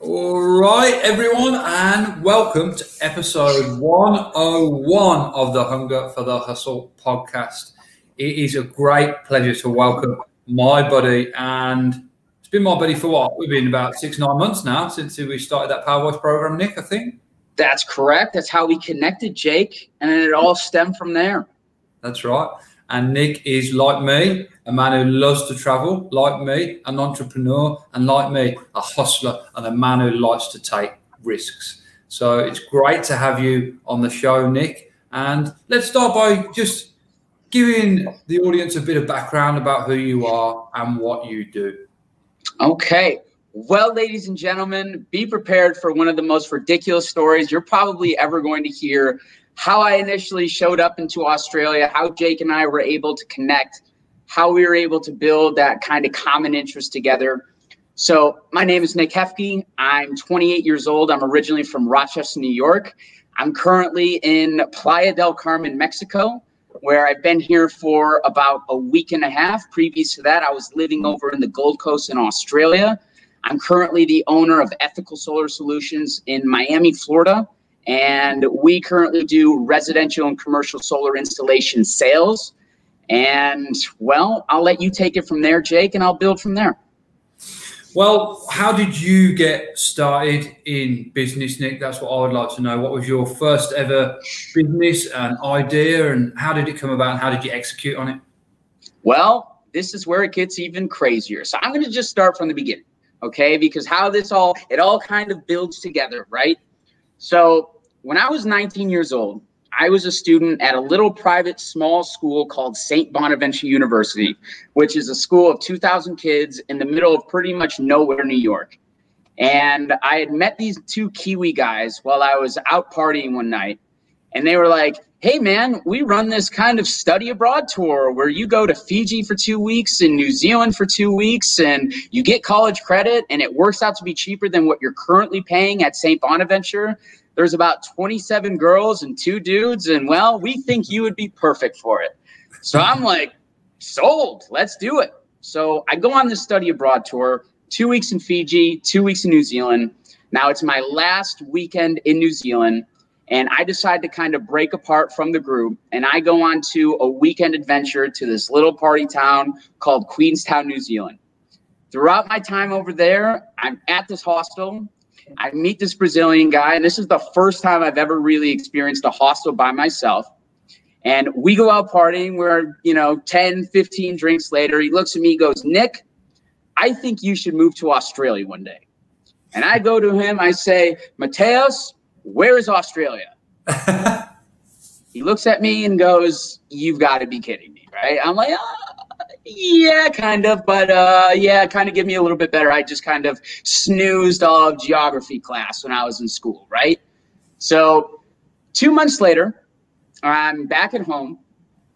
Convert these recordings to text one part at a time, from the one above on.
All right, everyone, and welcome to episode 101 of the Hunger for the Hustle podcast. It is a great pleasure to welcome my buddy, and it's been my buddy for what? We've been about six, nine months now since we started that Power Voice program, Nick, I think. That's correct. That's how we connected, Jake, and it all stemmed from there. That's right. And Nick is like me, a man who loves to travel, like me, an entrepreneur, and like me, a hustler and a man who likes to take risks. So it's great to have you on the show, Nick. And let's start by just giving the audience a bit of background about who you are and what you do. Okay. Well, ladies and gentlemen, be prepared for one of the most ridiculous stories you're probably ever going to hear how I initially showed up into Australia, how Jake and I were able to connect, how we were able to build that kind of common interest together. So, my name is Nick Hefke. I'm 28 years old. I'm originally from Rochester, New York. I'm currently in Playa del Carmen, Mexico, where I've been here for about a week and a half. Previous to that, I was living over in the Gold Coast in Australia. I'm currently the owner of Ethical Solar Solutions in Miami, Florida and we currently do residential and commercial solar installation sales. And well, I'll let you take it from there, Jake, and I'll build from there. Well, how did you get started in business, Nick? That's what I would like to know. What was your first ever business and idea, and how did it come about, and how did you execute on it? Well, this is where it gets even crazier. So I'm going to just start from the beginning, okay? Because how this all it all kind of builds together, right? So when I was 19 years old, I was a student at a little private small school called St. Bonaventure University, which is a school of 2,000 kids in the middle of pretty much nowhere, New York. And I had met these two Kiwi guys while I was out partying one night. And they were like, hey, man, we run this kind of study abroad tour where you go to Fiji for two weeks and New Zealand for two weeks and you get college credit and it works out to be cheaper than what you're currently paying at St. Bonaventure there's about 27 girls and two dudes, and well, we think you would be perfect for it. So I'm like, sold, let's do it. So I go on this study abroad tour, two weeks in Fiji, two weeks in New Zealand. Now it's my last weekend in New Zealand, and I decide to kind of break apart from the group, and I go on to a weekend adventure to this little party town called Queenstown, New Zealand. Throughout my time over there, I'm at this hostel I meet this Brazilian guy, and this is the first time I've ever really experienced a hostel by myself. And we go out partying. We're, you know, 10, 15 drinks later. He looks at me, goes, Nick, I think you should move to Australia one day. And I go to him, I say, Mateos, where is Australia? he looks at me and goes, You've got to be kidding me, right? I'm like, oh, yeah, kind of, but uh, yeah, kind of give me a little bit better. I just kind of snoozed all of geography class when I was in school, right? So, two months later, I'm back at home.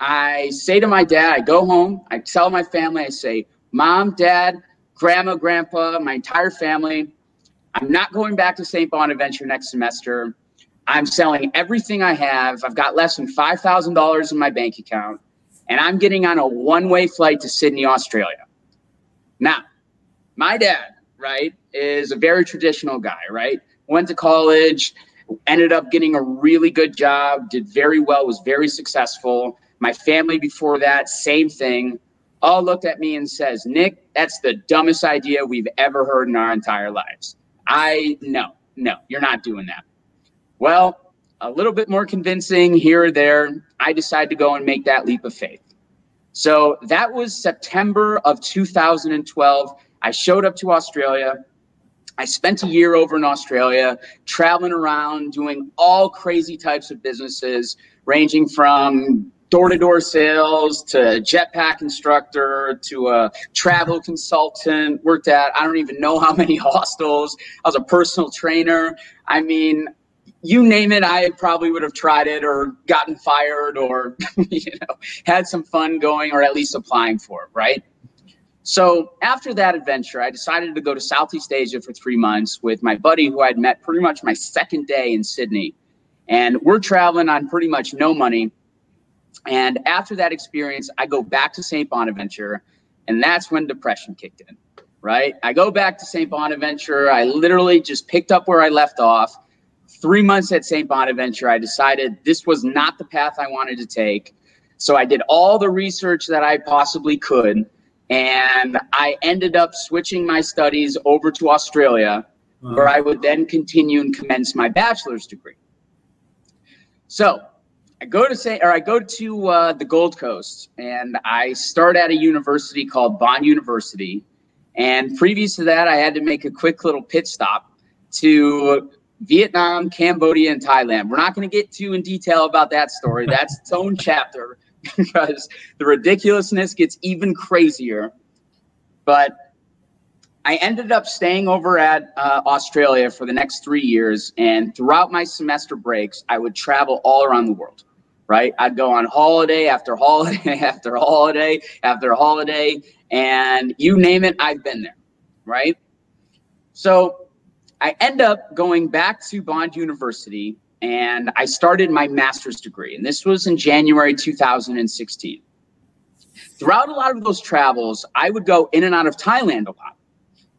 I say to my dad, I go home, I tell my family, I say, Mom, Dad, Grandma, Grandpa, my entire family, I'm not going back to St. Bonaventure next semester. I'm selling everything I have. I've got less than $5,000 in my bank account and I'm getting on a one way flight to Sydney, Australia. Now, my dad, right, is a very traditional guy, right? Went to college, ended up getting a really good job, did very well, was very successful. My family before that, same thing. All looked at me and says, Nick, that's the dumbest idea we've ever heard in our entire lives. I no, no, you're not doing that. Well, a little bit more convincing here or there, I decided to go and make that leap of faith. So that was September of 2012. I showed up to Australia. I spent a year over in Australia, traveling around, doing all crazy types of businesses, ranging from door to door sales to jetpack instructor to a travel consultant. Worked at, I don't even know how many hostels. I was a personal trainer. I mean, you name it, I probably would have tried it or gotten fired or you know had some fun going or at least applying for it, right? So after that adventure, I decided to go to Southeast Asia for three months with my buddy who I'd met pretty much my second day in Sydney. And we're traveling on pretty much no money. And after that experience, I go back to St. Bonaventure, and that's when depression kicked in. right? I go back to St. Bonaventure. I literally just picked up where I left off. Three months at St. Bonaventure, I decided this was not the path I wanted to take. So I did all the research that I possibly could. And I ended up switching my studies over to Australia, where I would then continue and commence my bachelor's degree. So I go to say, or I go to uh, the Gold Coast, and I start at a university called Bond University. And previous to that, I had to make a quick little pit stop to Vietnam, Cambodia, and Thailand. We're not going to get too in detail about that story. That's its own chapter because the ridiculousness gets even crazier. But I ended up staying over at uh, Australia for the next three years. And throughout my semester breaks, I would travel all around the world right? I'd go on holiday after holiday after holiday after holiday, and you name it, I've been there, right? So I end up going back to Bond University and I started my master's degree, and this was in January 2016. Throughout a lot of those travels, I would go in and out of Thailand a lot.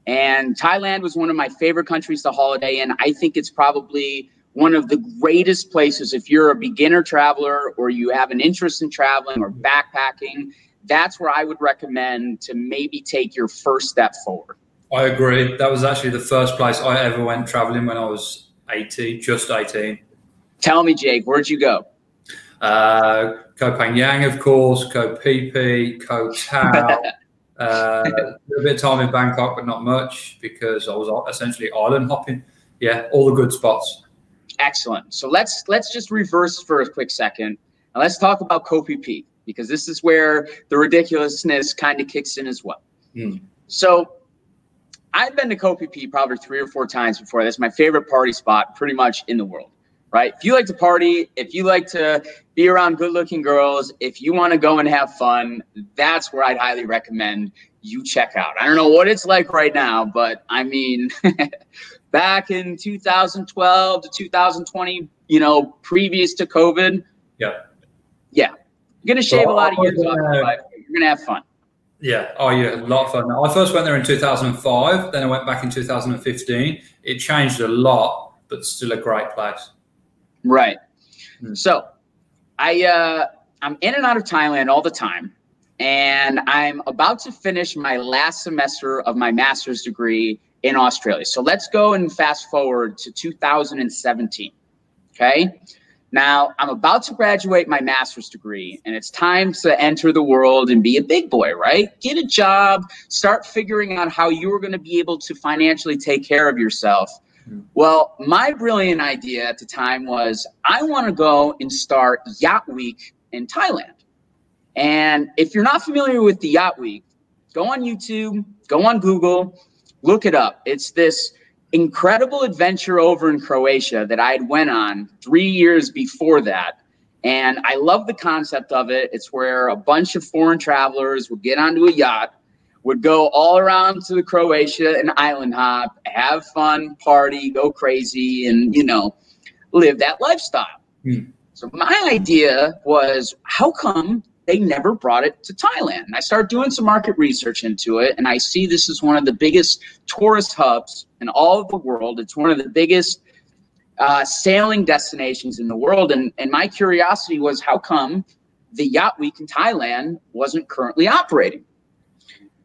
And Thailand was one of my favorite countries to holiday in. I think it's probably one of the greatest places if you're a beginner traveler or you have an interest in traveling or backpacking that's where i would recommend to maybe take your first step forward i agree that was actually the first place i ever went traveling when i was 18 just 18 tell me jake where'd you go uh, Koh Phangan, of course, Koh Phi Phi, Koh Tao. uh, a bit of time in Bangkok, but not much because I was essentially island hopping. Yeah, all the good spots. Excellent. So let's let's just reverse for a quick second. And let's talk about Phi because this is where the ridiculousness kind of kicks in as well. Mm. So I've been to Phi probably three or four times before. That's my favorite party spot pretty much in the world, right? If you like to party, if you like to be around good looking girls, if you want to go and have fun, that's where I'd highly recommend you check out. I don't know what it's like right now, but I mean, back in 2012 to 2020, you know, previous to COVID. Yeah. Yeah. You're going to shave so a lot of years off your life. You're going to have fun. Yeah. Oh, yeah. A lot of fun. I first went there in 2005. Then I went back in 2015. It changed a lot, but still a great place. Right. Mm. So I, uh, I'm in and out of Thailand all the time. And I'm about to finish my last semester of my master's degree in Australia. So let's go and fast forward to 2017. Okay. Now I'm about to graduate my master's degree and it's time to enter the world and be a big boy, right? Get a job, start figuring out how you are going to be able to financially take care of yourself. Hmm. Well, my brilliant idea at the time was I want to go and start Yacht Week in Thailand. And if you're not familiar with the Yacht Week, go on YouTube, go on Google, Look it up. It's this incredible adventure over in Croatia that I had went on three years before that. And I love the concept of it. It's where a bunch of foreign travelers would get onto a yacht, would go all around to the Croatia and island hop, have fun, party, go crazy, and you know, live that lifestyle. Hmm. So my idea was, how come they never brought it to Thailand. And I start doing some market research into it, and I see this is one of the biggest tourist hubs in all of the world. It's one of the biggest uh, sailing destinations in the world. And, and my curiosity was how come the Yacht Week in Thailand wasn't currently operating?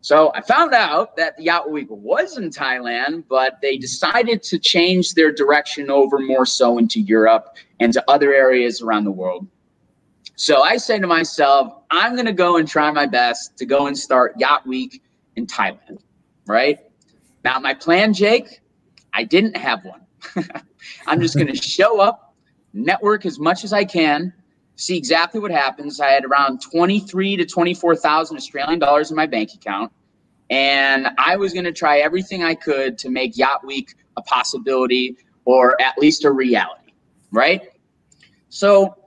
So I found out that the Yacht Week was in Thailand, but they decided to change their direction over more so into Europe and to other areas around the world. So I say to myself, I'm going to go and try my best to go and start Yacht Week in Thailand, right? Now, my plan, Jake, I didn't have one. I'm just going to show up, network as much as I can, see exactly what happens. I had around 23 to 24,000 Australian dollars in my bank account. And I was going to try everything I could to make Yacht Week a possibility or at least a reality, right? So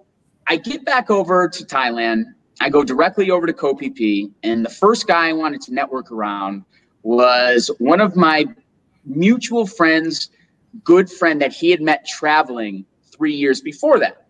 I get back over to Thailand. I go directly over to Phi, and the first guy I wanted to network around was one of my mutual friends, good friend that he had met traveling three years before that.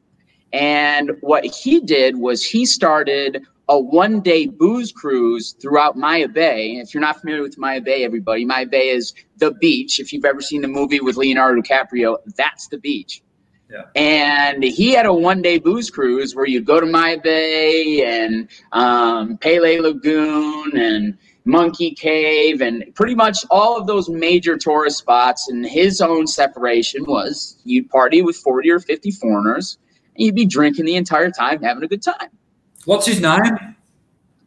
And what he did was he started a one day booze cruise throughout Maya Bay. If you're not familiar with Maya Bay, everybody, Maya Bay is the beach. If you've ever seen the movie with Leonardo DiCaprio, that's the beach. Yeah. And he had a one day booze cruise where you'd go to Maya Bay and um, Pileh Lagoon and Monkey Cave and pretty much all of those major tourist spots. And his own separation was you'd party with 40 or 50 foreigners and you'd be drinking the entire time, having a good time. What's his name?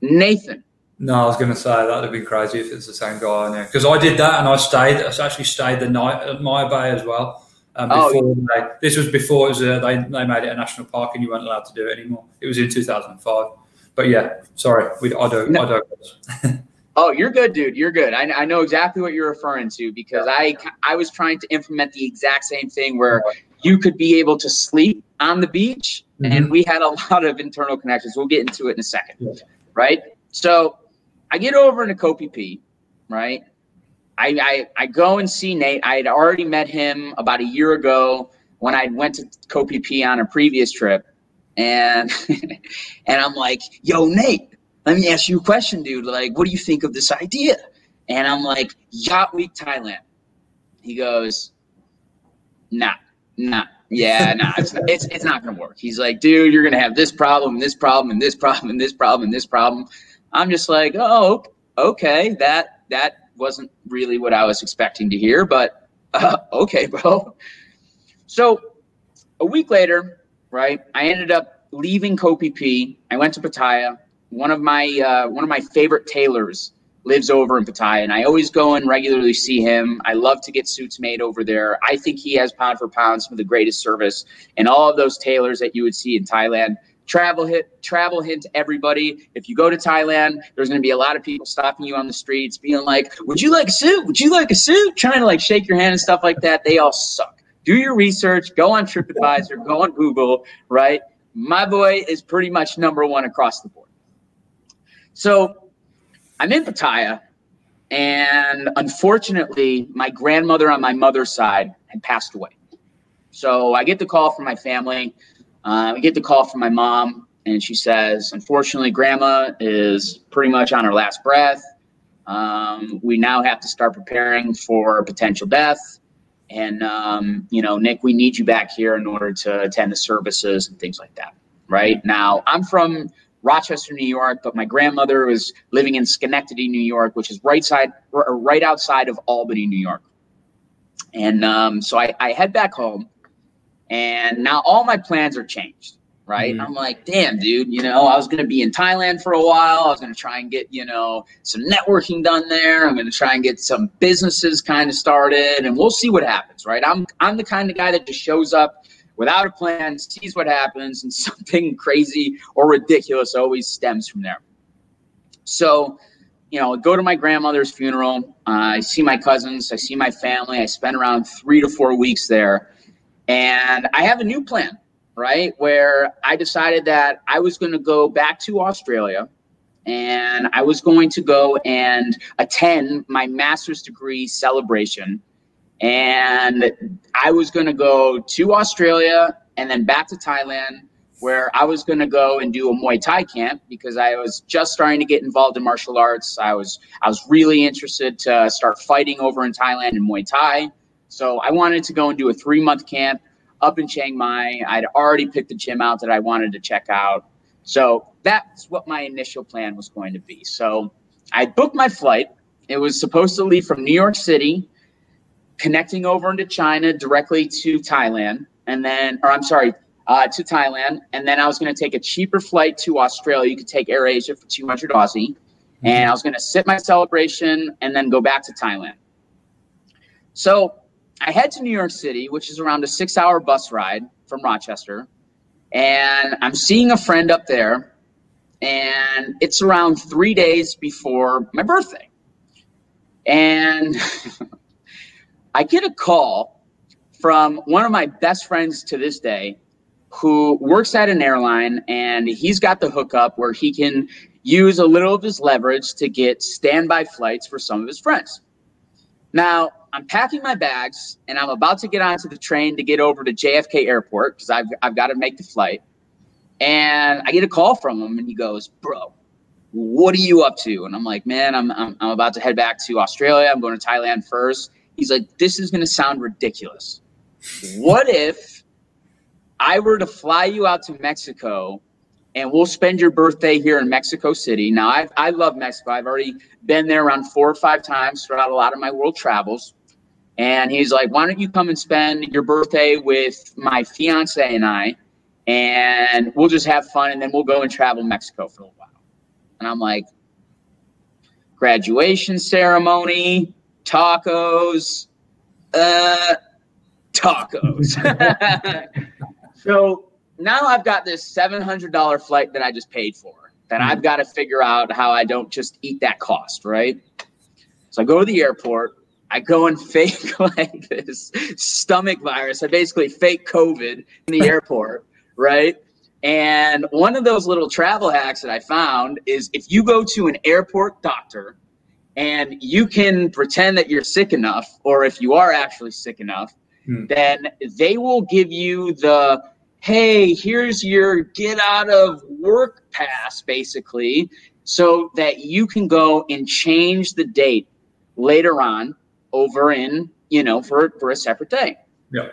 Nathan. No, I was going to say that would be crazy if it's the same guy there because I did that and I stayed. I actually stayed the night at Maya Bay as well. Um, before oh, they, this was before it was, uh, they they made it a national park and you weren't allowed to do it anymore. It was in 2005. But yeah, sorry, we, I don't. No. I don't. Oh, you're good, dude. You're good. I, I know exactly what you're referring to because I I was trying to implement the exact same thing where you could be able to sleep on the beach, mm-hmm. and we had a lot of internal connections. We'll get into it in a second, yeah. right? So I get over into Koh Phi Phi, right? I, I I go and see Nate. I had already met him about a year ago when I went to Phi on a previous trip, and and I'm like, "Yo, Nate, let me ask you a question, dude. Like, what do you think of this idea? And I'm like, Yacht Week Thailand. He goes, nah, nah, yeah, nah, it's, it's, it's not going to work. He's like, dude, you're going to have this problem, this problem, and this problem, and this problem, and this problem. I'm just like, oh, okay, that, that wasn't really what I was expecting to hear, but uh, okay, bro. So a week later, right, I ended up leaving Phi. I went to Pattaya one of my uh, one of my favorite tailors lives over in Pattaya, and I always go and regularly see him. I love to get suits made over there. I think he has pound for pound some of the greatest service, and all of those tailors that you would see in Thailand. Travel hit, travel hint everybody. If you go to Thailand, there's going to be a lot of people stopping you on the streets, being like, "Would you like a suit? Would you like a suit?" Trying to like shake your hand and stuff like that. They all suck. Do your research. Go on TripAdvisor. Go on Google. Right. My boy is pretty much number one across the board. So I'm in Pattaya, and unfortunately, my grandmother on my mother's side had passed away. So I get the call from my family. Uh, I get the call from my mom, and she says, Unfortunately, grandma is pretty much on her last breath. Um, we now have to start preparing for potential death. And, um, you know, Nick, we need you back here in order to attend the services and things like that. Right now, I'm from Rochester, New York, but my grandmother was living in Schenectady, New York, which is right side right outside of Albany, New York. And um, so I, I, head back home, and now all my plans are changed. Right? Mm-hmm. I'm like, damn, dude. You know, I was gonna be in Thailand for a while. I was gonna try and get you know some networking done there. I'm gonna try and get some businesses kind of started, and we'll see what happens. Right? I'm I'm the kind of guy that just shows up without a plan, sees what happens, and something crazy or ridiculous always stems from there. So, you know, go to my grandmother's funeral. Uh, I see my cousins. I see my family. I spend around three to four weeks there. And I have a new plan, right? Where I decided that I was going to go back to Australia and I was going to go and attend my master's degree celebration and I was going to go to Australia and then back to Thailand, where I was going to go and do a Muay Thai camp because I was just starting to get involved in martial arts. I was I was really interested to start fighting over in Thailand in Muay Thai. So I wanted to go and do a three month camp up in Chiang Mai. I'd already picked the gym out that I wanted to check out. So that's what my initial plan was going to be. So I booked my flight. It was supposed to leave from New York City connecting over into China directly to Thailand, and then, or I'm sorry, uh, to Thailand, and then I was going to take a cheaper flight to Australia. You could take Air Asia for 200 Aussie, mm-hmm. and I was going to sit my celebration and then go back to Thailand. So I head to New York City, which is around a six-hour bus ride from Rochester, and I'm seeing a friend up there, and it's around three days before my birthday, and I get a call from one of my best friends to this day who works at an airline and he's got the hookup where he can use a little of his leverage to get standby flights for some of his friends. Now, I'm packing my bags and I'm about to get onto the train to get over to JFK Airport because I've, I've got to make the flight. And I get a call from him, and he goes, "Bro, what are you up to?" And I'm like, "Man, I'm I'm, I'm about to head back to Australia. I'm going to Thailand first. He's like, "This is going to sound ridiculous. What if I were to fly you out to Mexico?" and we'll spend your birthday here in Mexico City. Now, i I love Mexico. I've already been there around four or five times throughout a lot of my world travels. And he's like, why don't you come and spend your birthday with my fiance and I, and we'll just have fun, and then we'll go and travel Mexico for a while. And I'm like, graduation ceremony, tacos, uh, tacos. so now I've got this $700 flight that I just paid for that I've got to figure out how I don't just eat that cost, right? So I go to the airport. I go and fake like this stomach virus. I basically fake COVID in the airport, right? And one of those little travel hacks that I found is if you go to an airport doctor and you can pretend that you're sick enough, or if you are actually sick enough, hmm. then they will give you the hey, here's your get out of work pass, basically, so that you can go and change the date later on over in, you know, for, for a separate day. Yeah.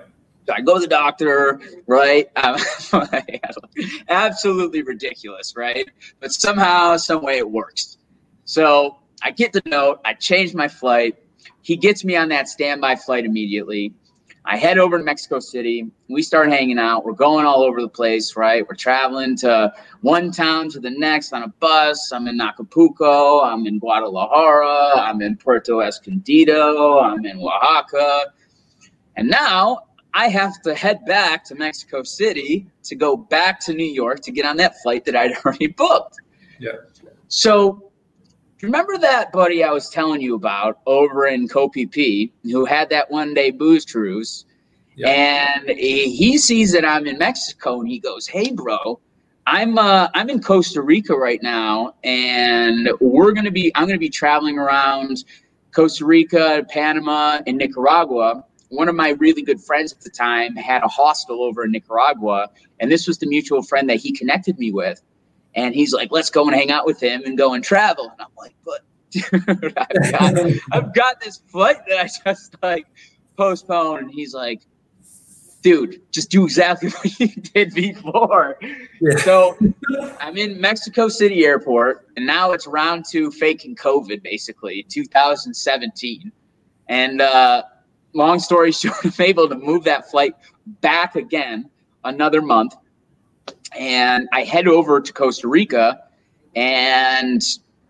So I go to the doctor, right? Absolutely ridiculous, right? But somehow, some way it works. So I get the note, I change my flight. He gets me on that standby flight immediately. I head over to Mexico City. We start hanging out. We're going all over the place, right? We're traveling to one town to the next on a bus. I'm in Acapulco. I'm in Guadalajara. I'm in Puerto Escondido. I'm in Oaxaca. And now I have to head back to Mexico City to go back to New York to get on that flight that I'd already booked. Yeah. So remember that buddy I was telling you about over in CoPP who had that one day booze cruise? And he sees that I'm in Mexico and he goes, Hey, bro, I'm uh, I'm in Costa Rica right now, and we're gonna be I'm gonna be traveling around Costa Rica, Panama, and Nicaragua. One of my really good friends at the time had a hostel over in Nicaragua, and this was the mutual friend that he connected me with. And he's like, let's go and hang out with him and go and travel. And I'm like, but dude, I've got, I've got this flight that I just like postponed. And he's like, dude, just do exactly what you did before. Yeah. So I'm in Mexico City Airport, and now it's round two faking COVID, basically, 2017. And uh, long story short, I'm able to move that flight back again another month and I head over to Costa Rica, and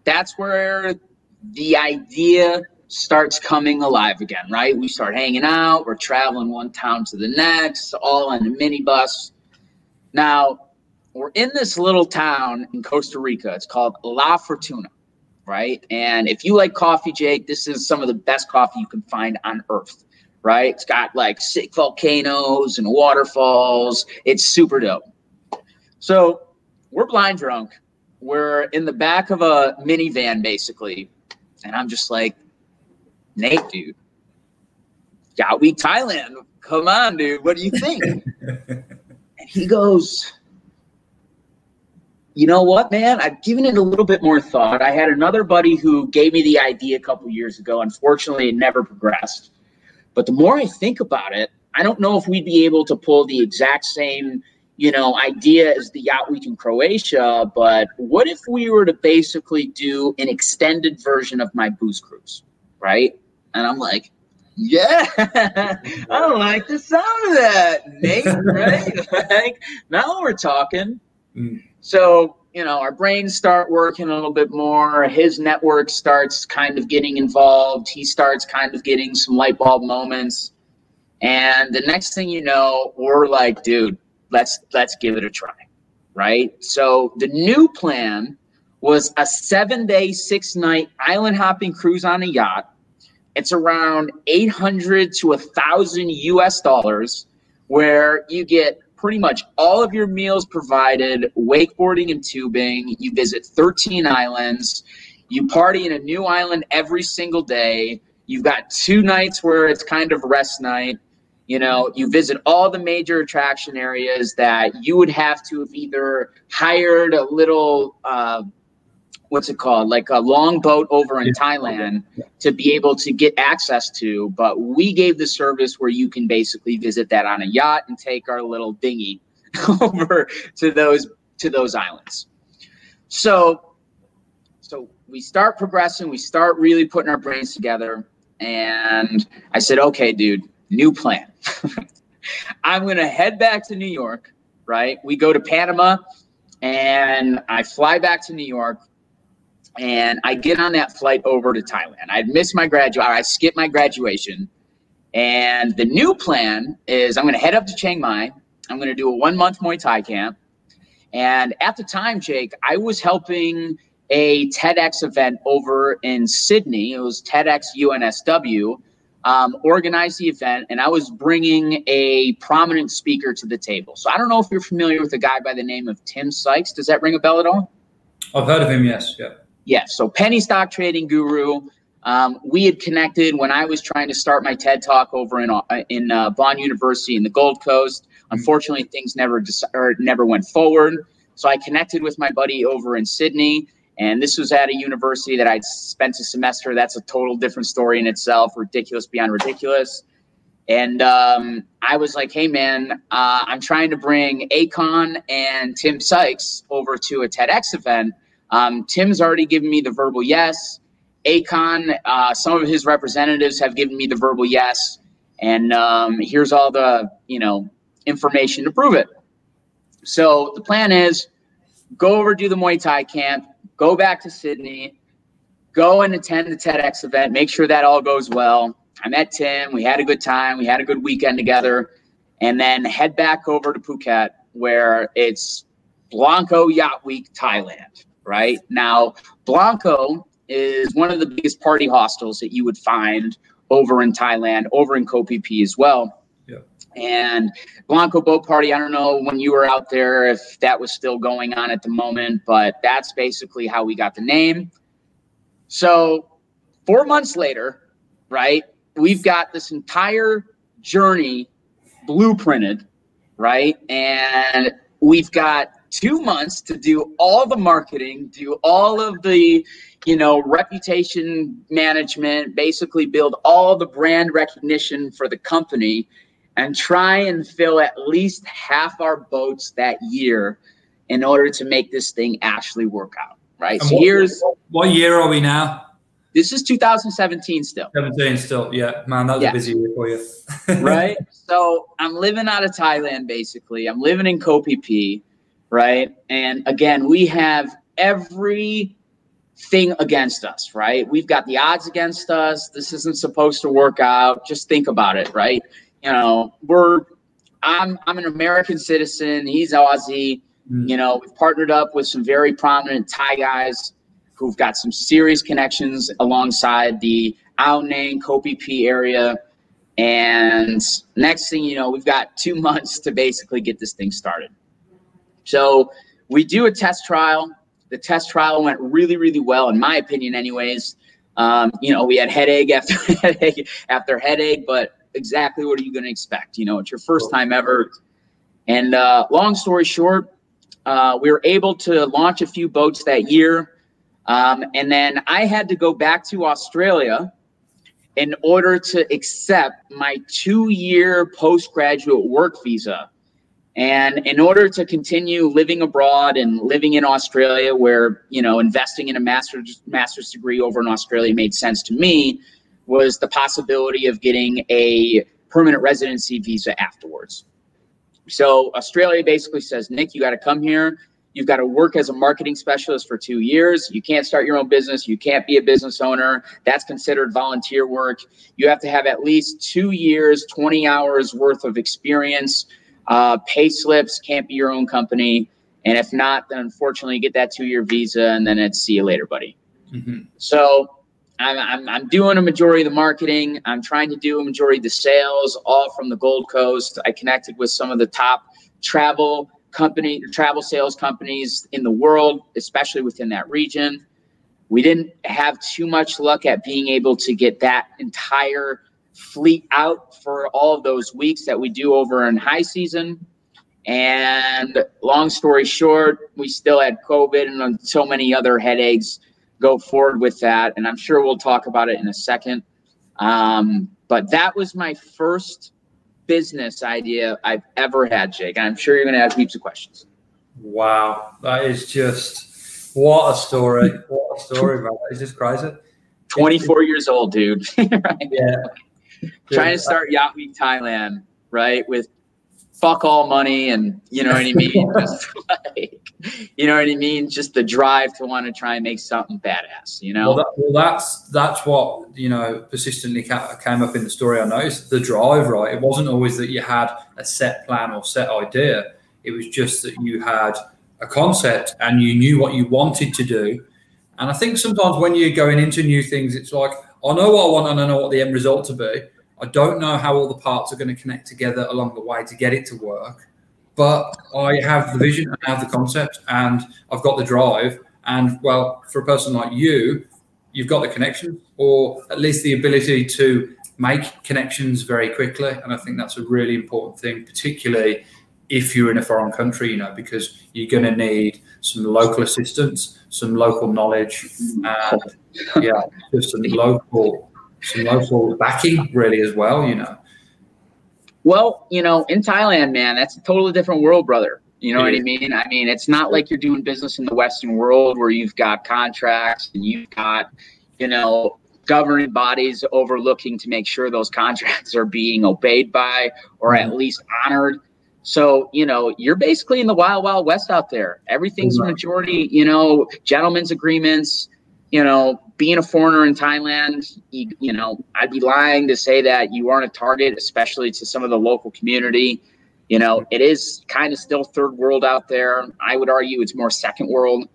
that's where the idea starts coming alive again, right? We start hanging out, we're traveling one town to the next, all in a minibus. Now, we're in this little town in Costa Rica. It's called La Fortuna, right? And if you like coffee, Jake, this is some of the best coffee you can find on earth, right? It's got like sick volcanoes and waterfalls. It's super dope. So we're blind drunk. We're in the back of a minivan, basically. And I'm just like, Nate, dude, Yacht Week Thailand. Come on, dude. What do you think? and he goes, you know what, man? I've given it a little bit more thought. I had another buddy who gave me the idea a couple years ago. Unfortunately, it never progressed. But the more I think about it, I don't know if we'd be able to pull the exact same you know, idea is the Yacht Week in Croatia, but what if we were to basically do an extended version of my booze cruise, right? And I'm like, yeah, I like the sound of that, Nate, right? like, now we're talking. Mm. So, you know, our brains start working a little bit more. His network starts kind of getting involved. He starts kind of getting some light bulb moments. And the next thing you know, we're like, dude, let's let's give it a try right? So the new plan was a seven day six night island hopping cruise on a yacht. It's around 800 to a thousand us dollars where you get pretty much all of your meals provided wakeboarding and tubing. You visit 13 islands. You party in a new island every single day. You've got two nights where it's kind of rest night You know, you visit all the major attraction areas that you would have to have either hired a little, uh, what's it called, like a long boat over in Thailand to be able to get access to. But we gave the service where you can basically visit that on a yacht and take our little dinghy over to those to those islands. So, so we start progressing. We start really putting our brains together. And I said, okay, dude, new plan. I'm going to head back to New York, right? We go to Panama and I fly back to New York and I get on that flight over to Thailand. I'd my graduate, I skipped my graduation. And the new plan is I'm going to head up to Chiang Mai. I'm going to do a one month Muay Thai camp. And at the time, Jake, I was helping a TEDx event over in Sydney. It was TEDx UNSW um, organized the event, and I was bringing a prominent speaker to the table. So I don't know if you're familiar with a guy by the name of Tim Sykes. Does that ring a bell at all? I've heard of him. Yes. Yeah. Yes. So penny stock trading guru. Um, we had connected when I was trying to start my TED talk over in uh, in uh, Bond University in the Gold Coast. Mm-hmm. Unfortunately, things never dis- or never went forward. So I connected with my buddy over in Sydney, and this was at a university that I'd spent a semester. That's a total different story in itself, ridiculous beyond ridiculous. And um, I was like, hey, man, uh, I'm trying to bring Akon and Tim Sykes over to a TEDx event. Um, Tim's already given me the verbal yes. Akon, uh, some of his representatives have given me the verbal yes. And um, here's all the, you know, information to prove it. So the plan is go over do the Muay Thai camp, go back to Sydney, go and attend the TEDx event, make sure that all goes well. I met Tim. We had a good time. We had a good weekend together. And then head back over to Phuket, where it's Blanco Yacht Week, Thailand, right? Now, Blanco is one of the biggest party hostels that you would find over in Thailand, over in Koh as well. And Blanco Boat Party, I don't know when you were out there if that was still going on at the moment, but that's basically how we got the name. So, four months later, right, we've got this entire journey blueprinted, right? And we've got two months to do all the marketing, do all of the, you know, reputation management, basically build all the brand recognition for the company and try and fill at least half our boats that year in order to make this thing actually work out. Right. And so what, here's what year are we now? This is 2017 still. 17 still. Yeah, man, that was yeah. a busy year for you. right. So I'm living out of Thailand basically. I'm living in Koh Phi Phi, right? And again, we have every thing against us, right? We've got the odds against us. This isn't supposed to work out. Just think about it, right? You know, we're I'm I'm an American citizen. He's Aussie. Mm. You know, we've partnered up with some very prominent Thai guys who've got some serious connections alongside the Ao Nang Koh Phi Phi area. And next thing you know, we've got two months to basically get this thing started. So we do a test trial. The test trial went really, really well, in my opinion, anyways. Um, you know, we had headache after headache after headache, but exactly what are you going to expect? You know, it's your first time ever. And uh, long story short, uh, we were able to launch a few boats that year. Um, and then I had to go back to Australia in order to accept my two year postgraduate work visa. And in order to continue living abroad and living in Australia, where you know investing in a master's master's degree over in Australia made sense to me, was the possibility of getting a permanent residency visa afterwards. So Australia basically says, Nick, you got to come here. You've got to work as a marketing specialist for two years. You can't start your own business. You can't be a business owner. That's considered volunteer work. You have to have at least two years, 20 hours worth of experience. Uh, pay slips can't be your own company. And if not, then unfortunately, you get that two year visa and then it's see you later, buddy. Mm-hmm. So I'm, I'm, I'm, doing a majority of the marketing. I'm trying to do a majority of the sales, all from the Gold Coast. I connected with some of the top travel company, travel sales companies in the world, especially within that region. We didn't have too much luck at being able to get that entire fleet out for all of those weeks that we do over in high season. And long story short, we still had COVID and so many other headaches go forward with that. And I'm sure we'll talk about it in a second. Um, but that was my first business idea I've ever had, Jake. And I'm sure you're going to have heaps of questions. Wow. That is just what a story. What a story, man. It's just crazy. 24 years old, dude. right? Yeah. Trying to start Yacht Week Thailand, right? With fuck all money and you know what I mean? Just like, you know what I mean? Just the drive to want to try and make something badass, you know? Well, that, well that's that's what, you know, persistently came up in the story I noticed. The drive, right? It wasn't always that you had a set plan or set idea. It was just that you had a concept and you knew what you wanted to do. And I think sometimes when you're going into new things, it's like, I know what I want and I know what the end result to be I don't know how all the parts are going to connect together along the way to get it to work, but I have the vision and I have the concept and I've got the drive. And well, for a person like you, you've got the connection or at least the ability to make connections very quickly. And I think that's a really important thing, particularly if you're in a foreign country, you know, because you're going to need some local assistance, some local knowledge, and yeah, just some local some local backing really as well, you know. Well, you know, in Thailand, man, that's a totally different world, brother. You know what I mean? I mean, it's not like you're doing business in the Western world where you've got contracts and you've got, you know, governing bodies overlooking to make sure those contracts are being obeyed by or at mm-hmm. least honored. So, you know, you're basically in the wild, wild west out there. Everything's majority, you know, gentlemen's agreements, you know, being a foreigner in Thailand, you, you, know, I'd be lying to say that you aren't a target, especially to some of the local community. You know, it is kind of still third world out there. I would argue it's more second world.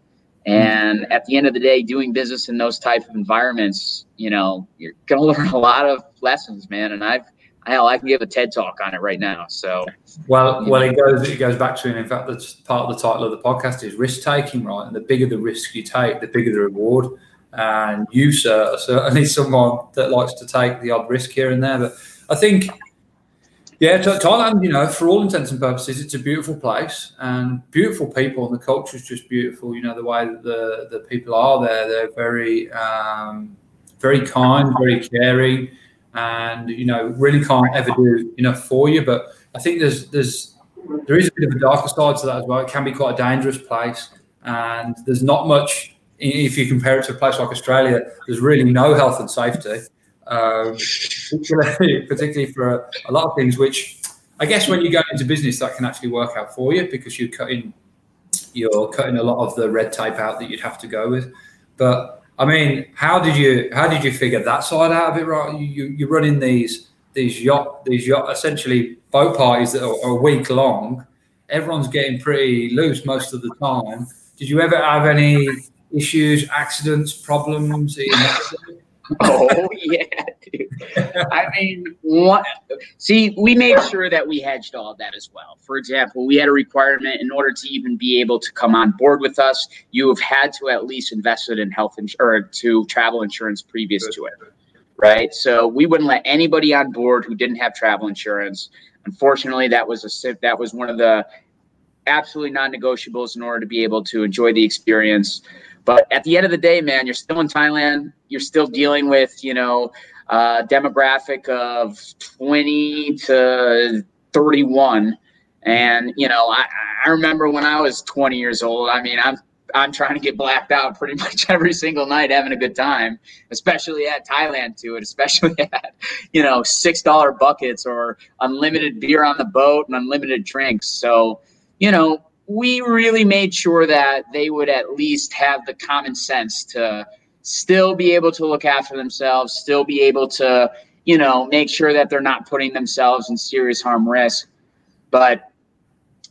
And at the end of the day, doing business in those type of environments, you know, you're to learn a lot of lessons, man. And I've, hell, I can give a TED talk on it right now. So, well, well, it goes it goes back to, and in fact, that's part of the title of the podcast is risk taking, right? And the bigger the risk you take, the bigger the reward. And you, sir, are certainly someone that likes to take the odd risk here and there. But I think, yeah, Thailand, you know, for all intents and purposes, it's a beautiful place and beautiful people, and the culture is just beautiful. You know, the way that the the people are there, they're very, um, very kind, very caring, and you know, really can't ever do enough for you. But I think there's there's there is a bit of a darker side to that as well. It can be quite a dangerous place, and there's not much if you compare it to a place like Australia, there's really no health and safety, um, particularly, particularly for a, a, lot of things, which I guess when you go into business, that can actually work out for you because you're cutting, you're cutting a lot of the red tape out that you'd have to go with. But I mean, how did you how did you figure that side out of it? Right, you you're running these these yacht these yacht essentially boat parties that are, are a week long. Everyone's getting pretty loose most of the time. Did you ever have any issues, accidents, problems? oh yeah, dude. I mean, what? See, we made sure that we hedged all of that as well. For example, we had a requirement in order to even be able to come on board with us, you have had to at least invest it in health insurance or to travel insurance previous to it, right? So we wouldn't let anybody on board who didn't have travel insurance. Unfortunately, that was a that was one of the absolutely non-negotiables in order to be able to enjoy the experience. But at the end of the day, man, you're still in Thailand. You're still dealing with, you know, uh, demographic of 20 to 31. And, you know, I, I remember when I was 20 years old, I mean, I'm I'm trying to get blacked out pretty much every single night, having a good time, especially at Thailand to it, especially at, you know, $6 buckets or unlimited beer on the boat and unlimited drinks. So, you know, we really made sure that they would at least have the common sense to still be able to look after themselves, still be able to, you know, make sure that they're not putting themselves in serious harm risk. But,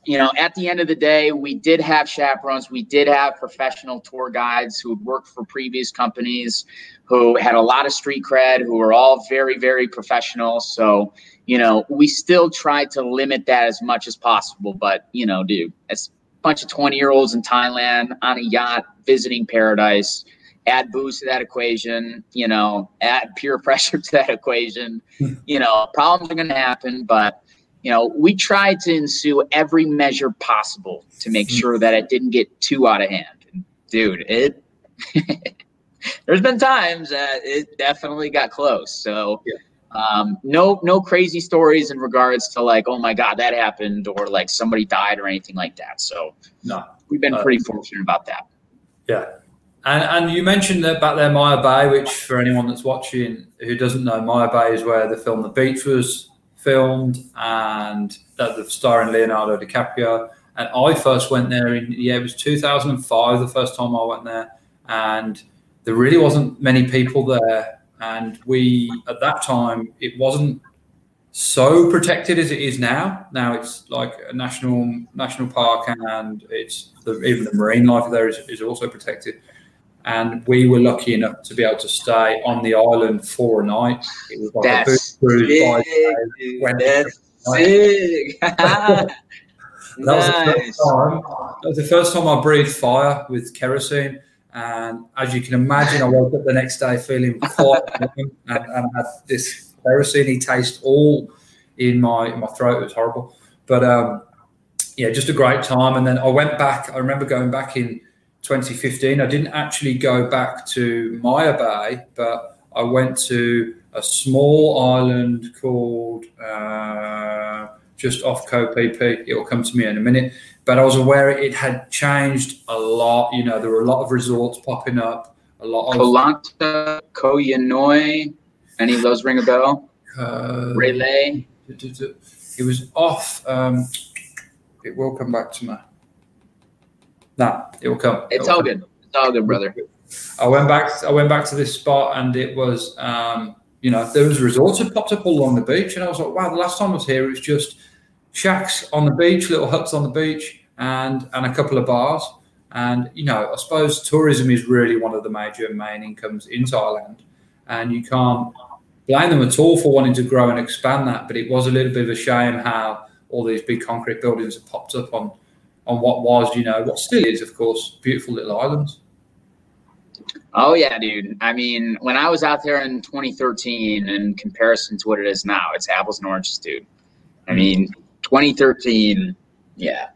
you know, at the end of the day, we did have chaperones. We did have professional tour guides who had worked for previous companies, who had a lot of street cred, who were all very, very professional. So, you know, we still tried to limit that as much as possible. But, you know, dude, it's a bunch of 20 year olds in Thailand on a yacht visiting paradise. add booze to that equation, you know, add peer pressure to that equation. Hmm. you know, problems are going to happen, but you know, we tried to ensue every measure possible to make hmm. sure that it didn't get too out of hand. Dude, it there's been times that it definitely got close. So yeah. um, no no crazy stories in regards to like, oh my god, that happened or like somebody died or anything like that. So no. We've been uh, pretty fortunate about that. Yeah. And, and you mentioned that back there, Maya Bay, which for anyone that's watching who doesn't know, Maya Bay is where the film The Beach was filmed and that the star starring Leonardo DiCaprio. And I first went there in yeah, it was 2005 the first time I went there, and there really wasn't many people there. And we at that time it wasn't so protected as it is now. Now it's like a national national park, and it's the, even the marine life there is, is also protected. And we were lucky enough to be able to stay on the island for a night. It was like That's a boot cruise. Big, That's big. that, was the first time, that was the first time I breathed fire with kerosene. And as you can imagine, I woke up the next day feeling quite and, and had this kerosene taste all in my in my throat. It was horrible, but um, yeah, just a great time. And then I went back. I remember going back in 2015. I didn't actually go back to Maya Bay, but I went to a small island called uh, just off Koh Phi Phi. It will come to me in a minute. But I was aware it had changed a lot. You know, there were a lot of resorts popping up. A lot of Koh Lanta, Koh Yao Noi. Any of those ring a bell? Uh, Railay. It was off. Um, it will come back to me. Nah, it will come. It's all good. It's all good, brother. I went back. I went back to this spot, and it was, um, you know, there was resorts that popped up all along the beach, and I was like, wow. The last time I was here, it was just shacks on the beach, little huts on the beach, and and a couple of bars. And you know, I suppose tourism is really one of the major main incomes in Thailand, and you can't blame them at all for wanting to grow and expand that. But it was a little bit of a shame how all these big concrete buildings have popped up on on what was, you know, what still is, of course, beautiful little islands. Oh yeah, dude. I mean, when I was out there in 2013, in comparison to what it is now, it's apples and oranges, dude. I hmm. mean, 2013, yeah.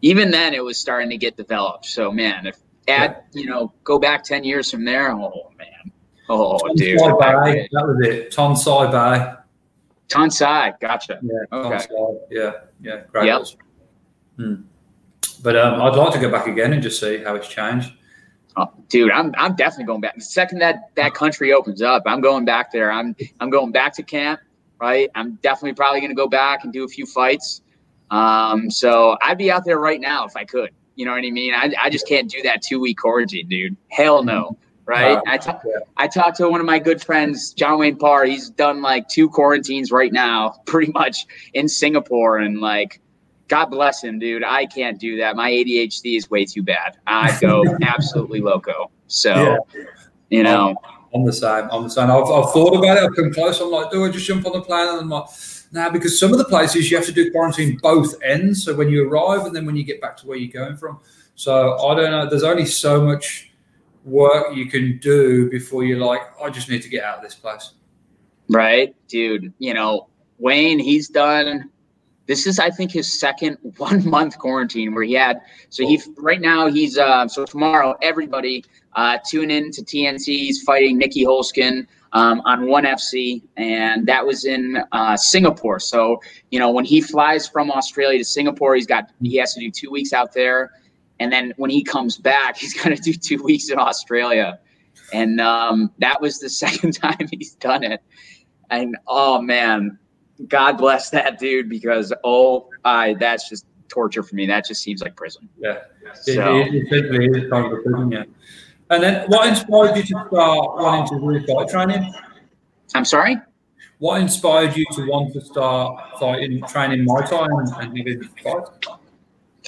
Even then, it was starting to get developed. So man, if add, yeah. you know, go back 10 years from there, oh man, oh Ton dude, Bay, that was it. Ton Sai Bay. Ton Sai, gotcha. Yeah, okay. yeah, yeah, great. Yep. Hmm. But um, I'd like to go back again and just see how it's changed. Oh, dude, I'm I'm definitely going back. The second that that country opens up, I'm going back there. I'm I'm going back to camp. Right. I'm definitely probably going to go back and do a few fights. Um, so I'd be out there right now if I could. You know what I mean? I, I just can't do that two week quarantine, dude. Hell no. Right. I, t- yeah. I talked to one of my good friends, John Wayne Parr. He's done like two quarantines right now, pretty much in Singapore. And like, God bless him, dude. I can't do that. My ADHD is way too bad. I go absolutely loco. So, yeah. you know. I'm the same. I'm the same. I've, I've thought about it. I've come close. I'm like, do I just jump on the plane? And I'm like, nah, because some of the places you have to do quarantine both ends. So when you arrive and then when you get back to where you're going from. So I don't know. There's only so much work you can do before you're like, I just need to get out of this place. Right, dude. You know, Wayne, he's done this is, I think, his second one month quarantine where he had. So he right now he's uh, so tomorrow everybody uh, tune in to TNT. He's fighting Nieky Holzken um, on ONE FC, and that was in uh, Singapore. So you know when he flies from Australia to Singapore, he's got he has to do two weeks out there, and then when he comes back, he's going to do two weeks in Australia. And um, that was the second time he's done it. And oh man, God bless that dude because oh, I that's just torture for me. That just seems like prison. Yeah, so, it, it, it is kind of prison. Yeah. And then, what inspired you to start wanting to do fight training? I'm sorry. What inspired you to want to start fighting training Muay Thai and, and having fights?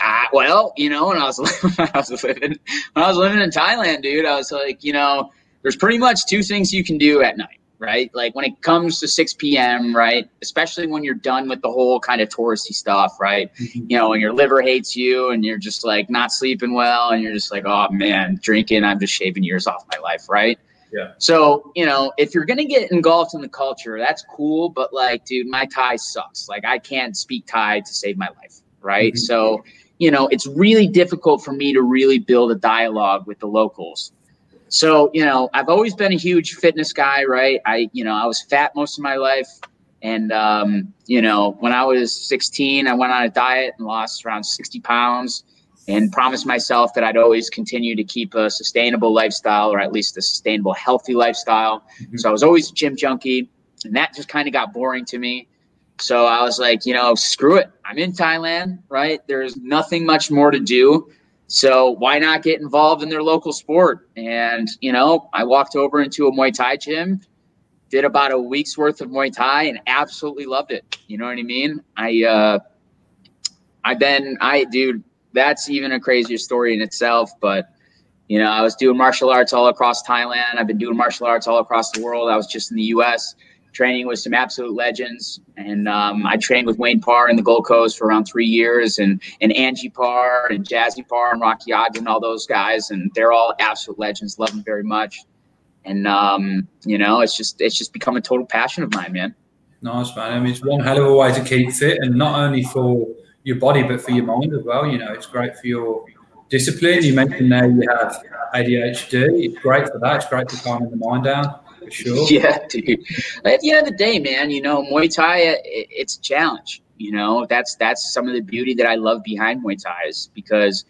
Uh, well, you know, when I was when I was living when I was living in Thailand, dude, I was like, you know, there's pretty much two things you can do at night right? Like when it comes to 6 p.m., right? Especially when you're done with the whole kind of touristy stuff, right? Mm-hmm. You know, and your liver hates you and you're just like not sleeping well and you're just like, oh man, drinking, I'm just shaving years off my life, right? Yeah. So, you know, if you're gonna get engulfed in the culture, that's cool. But like, dude, my Thai sucks. Like I can't speak Thai to save my life. Right. Mm-hmm. So, you know, it's really difficult for me to really build a dialogue with the locals. So, you know, I've always been a huge fitness guy, right? I, you know, I was fat most of my life. And, um, you know, when I was 16, I went on a diet and lost around 60 pounds and promised myself that I'd always continue to keep a sustainable lifestyle or at least a sustainable, healthy lifestyle. Mm-hmm. So I was always a gym junkie. And that just kind of got boring to me. So I was like, you know, screw it. I'm in Thailand, right? There's nothing much more to do. So why not get involved in their local sport? And, you know, I walked over into a Muay Thai gym, did about a week's worth of Muay Thai and absolutely loved it. You know what I mean? I, uh, I then, I, dude, that's even a crazier story in itself. But, you know, I was doing martial arts all across Thailand. I've been doing martial arts all across the world. I was just in the U.S training with some absolute legends. And um, I trained with Wayne Parr in the Gold Coast for around three years, and and Angie Parr and Jazzy Parr and Rocky Ogden, all those guys, and they're all absolute legends. Love them very much. And um, you know, it's just it's just become a total passion of mine, man. Nice, man. I mean, it's one hell of a way to keep fit, and not only for your body but for your mind as well. You know, it's great for your discipline. You mentioned there you have ADHD. It's great for that. It's great for calming the mind down sure. Yeah, dude. At the end of the day, man, you know, Muay Thai, it, it's a challenge. You know, that's that's some of the beauty that I love behind Muay Thai is because,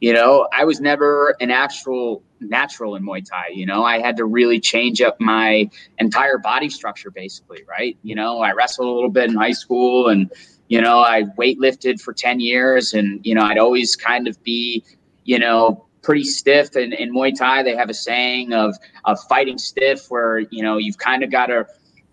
you know, I was never an actual natural in Muay Thai. You know, I had to really change up my entire body structure, basically, right? You know, I wrestled a little bit in high school, and you know, I weightlifted for ten years, and you know, I'd always kind of be, you know, pretty stiff. And in Muay Thai, they have a saying of of fighting stiff, where you know you've kind of got to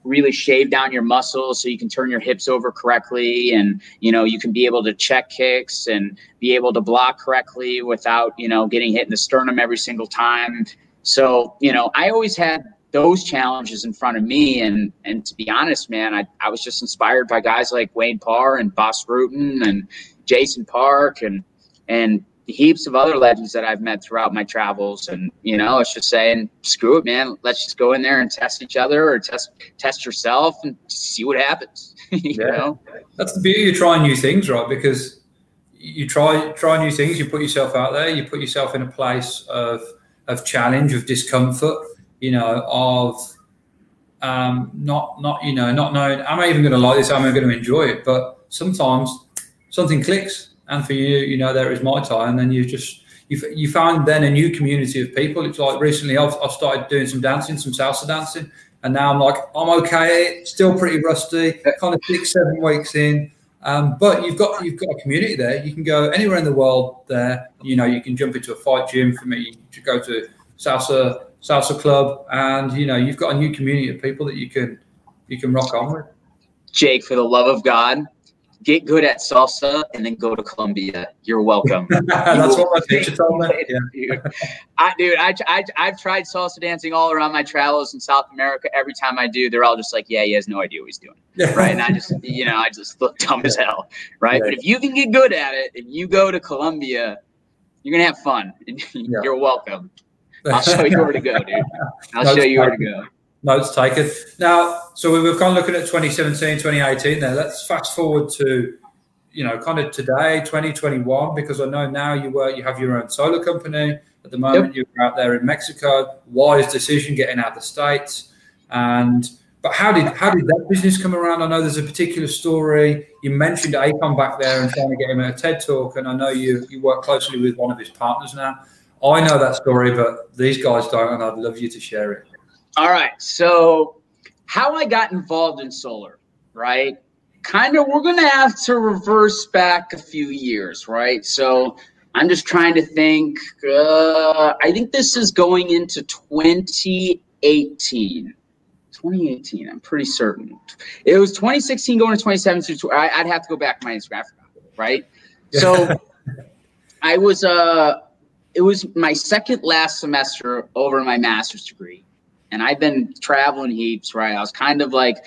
really shave down your muscles so you can turn your hips over correctly and you know you can be able to check kicks and be able to block correctly without you know getting hit in the sternum every single time so you know i always had those challenges in front of me and and to be honest man i, I was just inspired by guys like wayne parr and Bas Rutten and jason park and and heaps of other legends that I've met throughout my travels. And, you know, it's just saying, screw it, man. Let's just go in there and test each other or test test yourself and see what happens. you yeah. know? That's the beauty of trying new things, right? Because you try try new things, you put yourself out there, you put yourself in a place of of challenge, of discomfort, you know, of um, not not you know, not knowing am I even gonna like this, am I gonna enjoy it? But sometimes something clicks and for you, you know, there is Muay Thai, and then you just you you find then a new community of people. It's like recently I've, I've started doing some dancing, some salsa dancing, and now I'm like I'm okay, still pretty rusty, kind of six seven weeks in. Um, but you've got you've got a community there. You can go anywhere in the world. There, you know, you can jump into a fight gym. For me, you go to salsa salsa club, and you know, you've got a new community of people that you can you can rock on with. Jake, for the love of God, get good at salsa and then go to Colombia. You're welcome. That's what my teacher told me. Yeah. I, dude, I, I, I've tried salsa dancing all around my travels in South America. Every time I do, they're all just like, yeah, he has no idea what he's doing. Right. And I just, you know, I just look dumb as hell. Right. But if you can get good at it and you go to Colombia, you're going to have fun. you're welcome. I'll show you where to go, dude. I'll show you where to go notes taken. Now, so we were kind of looking at 2017, 2018 there. Let's fast forward to, you know, kind of today, 2021, because I know now you work, you have your own solar company. At the moment, yep. you're out there in Mexico. Wise decision getting out of the States. And, but how did, how did that business come around? I know there's a particular story. You mentioned Akon back there and trying to get him at a TED talk. And I know you, you work closely with one of his partners now. I know that story, but these guys don't, and I'd love you to share it. All right. So, how I got involved in solar, right? Kind of, we're going to have to reverse back a few years, right? So, I'm just trying to think. Uh, I think this is going into 2018. 2018, I'm pretty certain. It was 2016 going to 2017. I, would have to go back to my Instagram, right? So, I was, uh, it was my second last semester over my master's degree and I've been traveling heaps, right? I was kind of like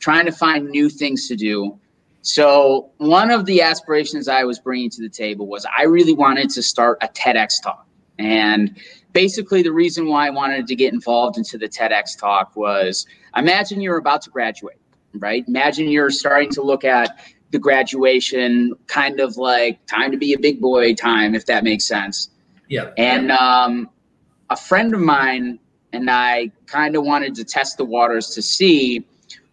trying to find new things to do. So, one of the aspirations I was bringing to the table was I really wanted to start a TEDx talk. And basically, the reason why I wanted to get involved into the TEDx talk was imagine you're about to graduate, right? Imagine you're starting to look at the graduation kind of like time to be a big boy time, if that makes sense. Yeah. And um, a friend of mine and I kind of wanted to test the waters to see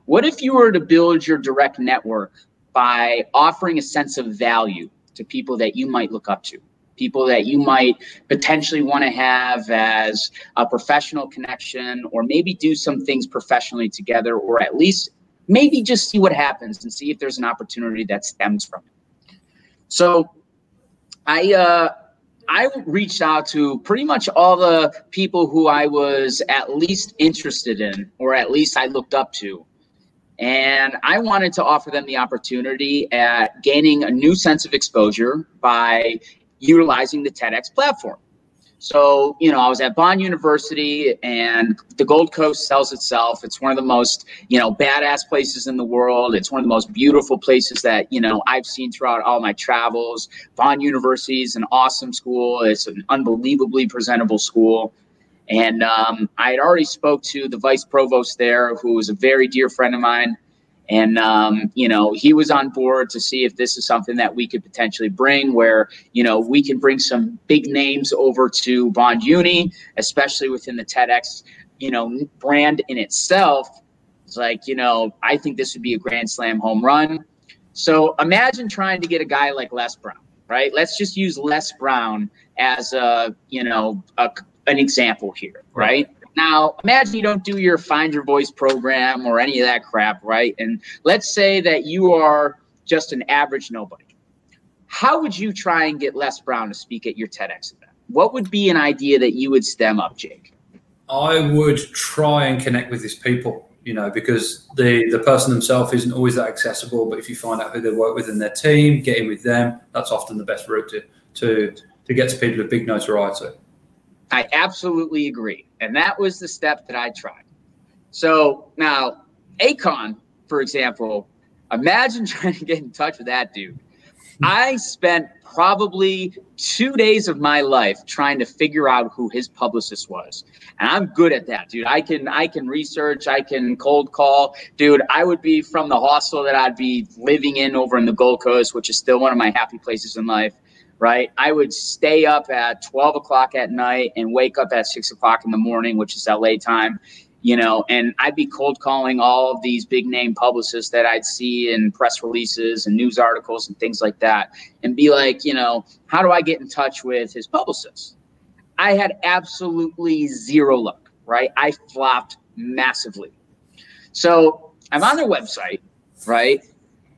what if you were to build your direct network by offering a sense of value to people that you might look up to, people that you might potentially want to have as a professional connection, or maybe do some things professionally together, or at least maybe just see what happens and see if there's an opportunity that stems from it. So I, uh, I reached out to pretty much all the people who I was at least interested in, or at least I looked up to. And I wanted to offer them the opportunity at gaining a new sense of exposure by utilizing the TEDx platform. So, you know, I was at Bond University and the Gold Coast sells itself. It's one of the most, you know, badass places in the world. It's one of the most beautiful places that, you know, I've seen throughout all my travels. Bond University is an awesome school. It's an unbelievably presentable school. And um, I had already spoke to the vice provost there, who was a very dear friend of mine. And, um, you know, he was on board to see if this is something that we could potentially bring where, you know, we can bring some big names over to Bond Uni, especially within the TEDx, you know, brand in itself. It's like, you know, I think this would be a Grand Slam home run. So imagine trying to get a guy like Les Brown, right? Let's just use Les Brown as a, you know, a, an example here, right? Now, imagine you don't do your Find Your Voice program or any of that crap, right? And let's say that you are just an average nobody. How would you try and get Les Brown to speak at your TEDx event? What would be an idea that you would stem up, Jake? I would try and connect with these people, you know, because the the person themselves isn't always that accessible. But if you find out who they work with in their team, get in with them, that's often the best route to to to get to people with big notoriety. I absolutely agree. And that was the step that I tried. So now, Akon, for example, imagine trying to get in touch with that dude. I spent probably two days of my life trying to figure out who his publicist was. And I'm good at that, dude. I can I can research, I can cold call. Dude, I would be from the hostel that I'd be living in over in the Gold Coast, which is still one of my happy places in life right? I would stay up at 12 o'clock at night and wake up at six o'clock in the morning, which is LA time, you know, and I'd be cold calling all of these big name publicists that I'd see in press releases and news articles and things like that and be like, you know, how do I get in touch with his publicist? I had absolutely zero luck, right? I flopped massively. So I'm on their website, right?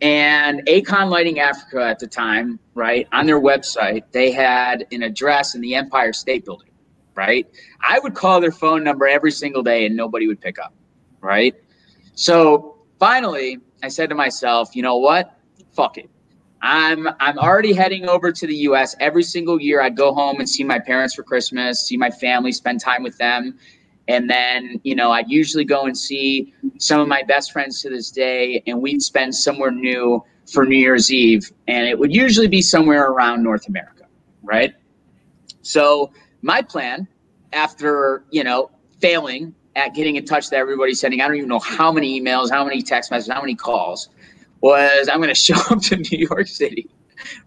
And Akon Lighting Africa at the time, right, on their website, they had an address in the Empire State Building, right? I would call their phone number every single day and nobody would pick up, right? So finally, I said to myself, you know what? Fuck it. I'm I'm already heading over to the US every single year. I'd go home and see my parents for Christmas, see my family, spend time with them. And then, you know, I'd usually go and see some of my best friends to this day, and we'd spend somewhere new for New Year's Eve. And it would usually be somewhere around North America, right? So, my plan after, you know, failing at getting in touch with everybody, sending, I don't even know how many emails, how many text messages, how many calls, was I'm going to show up to New York City,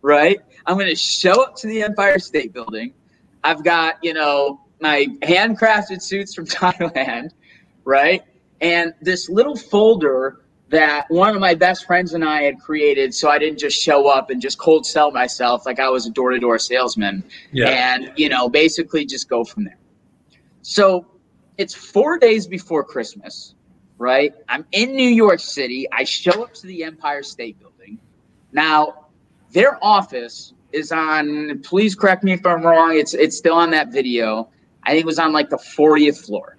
right? I'm going to show up to the Empire State Building. I've got, you know, my handcrafted suits from Thailand, right? And this little folder that one of my best friends and I had created so I didn't just show up and just cold sell myself like I was a door to door salesman. Yeah. And, you know, basically just go from there. So it's four days before Christmas, right? I'm in New York City. I show up to the Empire State Building. Now, their office is on, please correct me if I'm wrong, it's, it's still on that video I think it was on like the 40th floor,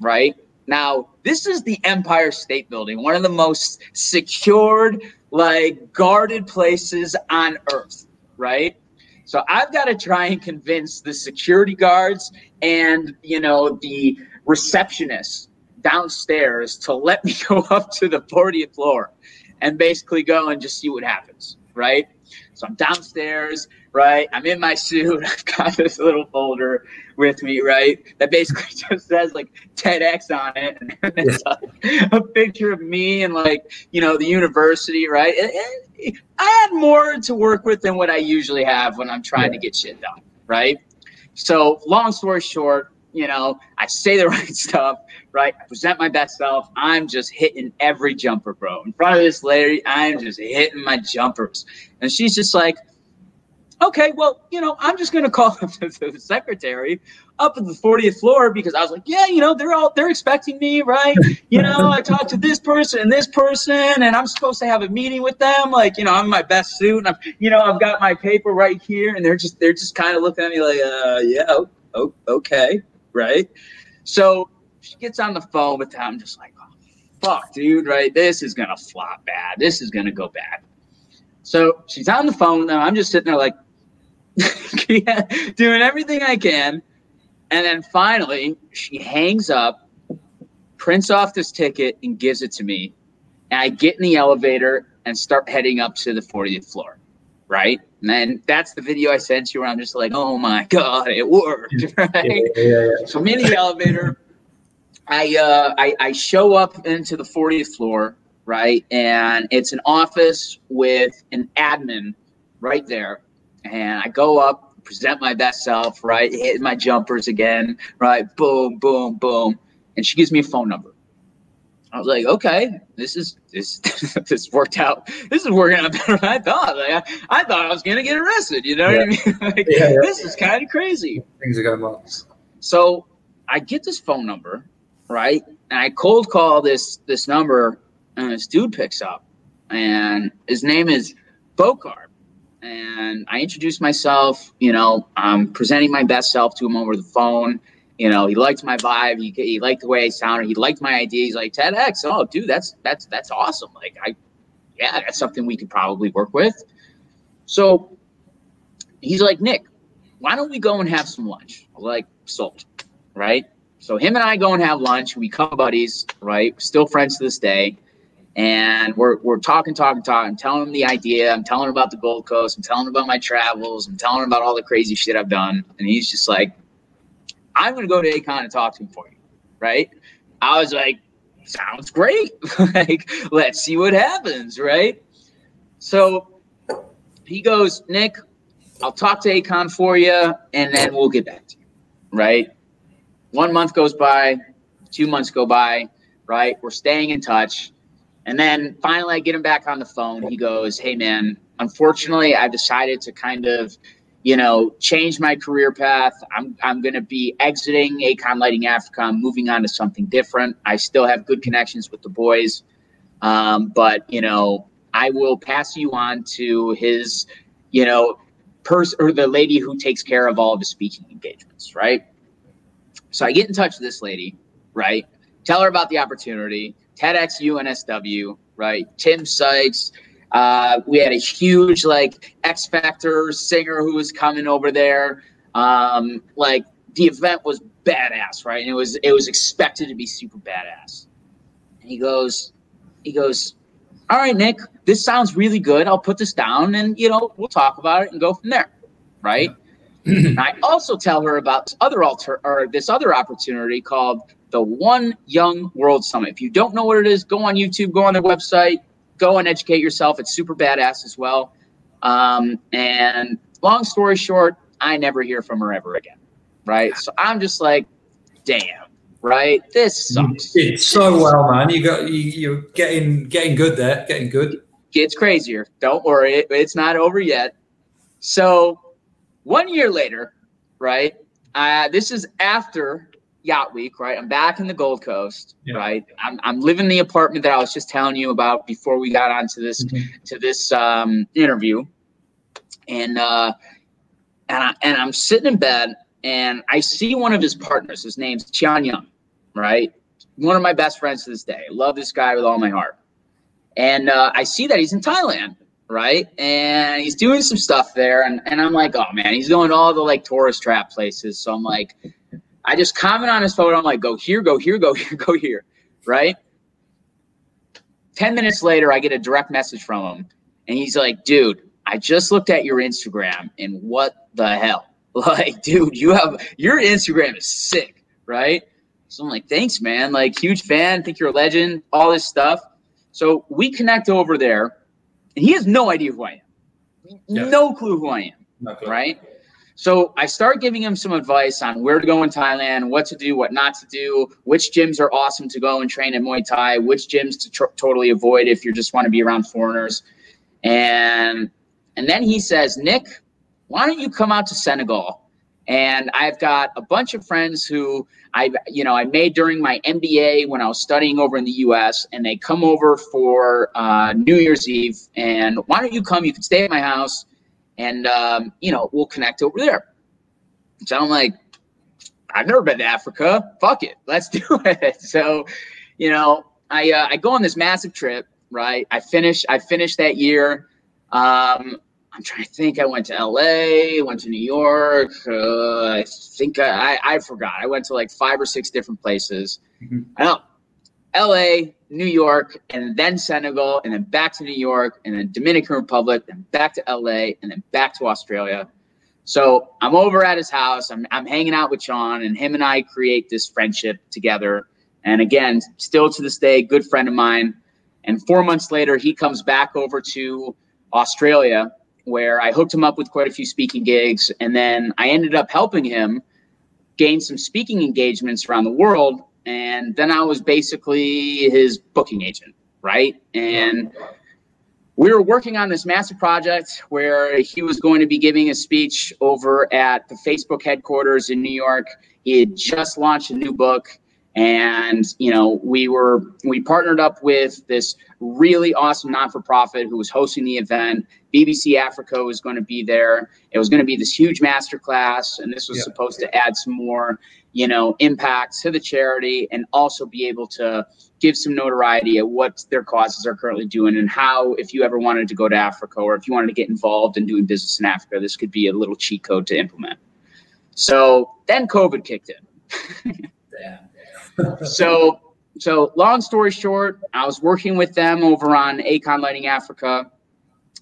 right? Now, this is the Empire State Building, one of the most secured, like guarded places on earth, right? So I've got to try and convince the security guards and, you know, the receptionist downstairs to let me go up to the 40th floor and basically go and just see what happens, right? So I'm downstairs, right? I'm in my suit. I've got this little folder with me, right? That basically just says like TEDx on it. And it's a, a, picture of me and like, you know, the university, right? It, it, I had more to work with than what I usually have when I'm trying yeah. to get shit done, right? So, long story short, you know, I say the right stuff, right? I present my best self. I'm just hitting every jumper, bro. In front of this lady, I'm just hitting my jumpers. And she's just like, okay, well, you know, I'm just going to call up the secretary up at the 40th floor because I was like, yeah, you know, they're all, they're expecting me, right? You know, I talked to this person and this person and I'm supposed to have a meeting with them. Like, you know, I'm in my best suit and I'm, you know, I've got my paper right here and they're just, they're just kind of looking at me like, uh, yeah, oh, okay, right? So she gets on the phone with them, I'm just like, oh, fuck, dude, right? This is to flop bad. This is to go bad. So she's on the phone, and I'm just sitting there like, doing everything I can. And then finally, she hangs up, prints off this ticket, and gives it to me. And I get in the elevator and start heading up to the 40th floor. Right. And then that's the video I sent you where I'm just like, oh my God, it worked. Right. Yeah, yeah, yeah. So I'm in the elevator. I, uh, I, I show up into the 40th floor, right? And it's an office with an admin right there and I go up, present my best self, right? Hit my jumpers again, right? Boom, boom, boom. And she gives me a phone number. I was like, okay, this is this this worked out. This is working out better than I thought. Like, I, I thought I was gonna get arrested. You know yeah. what I mean? Like, yeah, yeah. This is kind of crazy. Things are going well. So I get this phone number, right? And I cold call this this number, and this dude picks up, and his name is Bokar and I introduced myself. You know, I'm presenting my best self to him over the phone. You know, he liked my vibe. He, he liked the way I sounded. He liked my idea. He's like TEDx. Oh, dude, that's that's that's awesome. Like, I, yeah, that's something we could probably work with. So he's like, Nick, why don't we go and have some lunch? I'm like, sold, right? So him and I go and have lunch. We become buddies, right? Still friends to this day and we're, we're talking, talking, talking. I'm telling him the idea. I'm telling him about the Gold Coast. I'm telling him about my travels. I'm telling him about all the crazy shit I've done. And he's just like, I'm going to go to Akon and talk to him for you. Right. I was like, sounds great. like, let's see what happens. Right. So he goes, Nick, I'll talk to Akon for you and then we'll get back to you. Right. One month goes by, two months go by. Right. We're staying in touch and then finally, I get him back on the phone. He goes, Hey, man, unfortunately, I've decided to kind of, you know, change my career path. I'm, I'm going to be exiting Akon Lighting Africa. I'm moving on to something different. I still have good connections with the boys. Um, but, you know, I will pass you on to his, you know, person or the lady who takes care of all of the speaking engagements, right? So I get in touch with this lady, right? Tell her about the opportunity TEDx UNSW, right? Tim Sykes. Uh, we had a huge like X Factor singer who was coming over there. Um, like the event was badass, right? And it was it was expected to be super badass. And he goes, he goes, all right, Nick, this sounds really good. I'll put this down, and you know we'll talk about it and go from there, right? Yeah. I also tell her about this other alter or this other opportunity called the One Young World Summit. If you don't know what it is, go on YouTube, go on their website, go and educate yourself. It's super badass as well. Um, and long story short, I never hear from her ever again. Right. So I'm just like, damn. Right. This sucks. It's so well, man. You got you, you're getting getting good there. Getting good. Gets crazier. Don't worry. It, it's not over yet. So one year later, right? Uh, this is after yacht week, right? I'm back in the Gold Coast, yeah. right? I'm, I'm living the apartment that I was just telling you about before we got onto this mm-hmm. to this um, interview, and uh, and I, and I'm sitting in bed and I see one of his partners. His name's Thione Niang, right? One of my best friends to this day. Love this guy with all my heart. And uh, I see that he's in Thailand, right? And he's doing some stuff there, and and I'm like, oh man, he's going to all the like tourist trap places. So I'm like I just comment on his photo. I'm like, go here, go here, go here, go here, right? 10 minutes later, I get a direct message from him. And he's like, dude, I just looked at your Instagram and what the hell? Like, dude, you have your Instagram is sick, right? So I'm like, thanks, man. Like, huge fan. Think you're a legend, all this stuff. So we connect over there, and he has no idea who I am. Yeah. No clue who I am. Right. So I start giving him some advice on where to go in Thailand, what to do, what not to do, which gyms are awesome to go and train in Muay Thai, which gyms to tr- totally avoid if you just want to be around foreigners. And and then he says, Nick, why don't you come out to Senegal? And I've got a bunch of friends who I, you know, I made during my MBA when I was studying over in the U.S. And they come over for uh, New Year's Eve. And why don't you come? You can stay at my house and um, you know we'll connect over there. So I'm like, I've never been to Africa. Fuck it, let's do it. So, you know, I uh, I go on this massive trip. Right, I finish I finished that year. Um, I'm trying to think. I went to L.A., went to New York. Uh, I think I, I, I forgot. I went to like five or six different places. Mm-hmm. I don't LA, New York, and then Senegal, and then back to New York, and then Dominican Republic, then back to LA, and then back to Australia. So I'm over at his house. I'm, I'm hanging out with Sean, and him and I create this friendship together. And again, still to this day, good friend of mine. And four months later, he comes back over to Australia, where I hooked him up with quite a few speaking gigs. And then I ended up helping him gain some speaking engagements around the world and then I was basically his booking agent, right? And we were working on this massive project where he was going to be giving a speech over at the Facebook headquarters in New York. He had just launched a new book and you know we were we partnered up with this really awesome non-for-profit who was hosting the event bbc africa was going to be there it was going to be this huge master class and this was yeah. supposed to add some more you know impact to the charity and also be able to give some notoriety at what their causes are currently doing and how if you ever wanted to go to africa or if you wanted to get involved in doing business in africa this could be a little cheat code to implement so then covid kicked in so so long story short, I was working with them over on Akon Lighting Africa.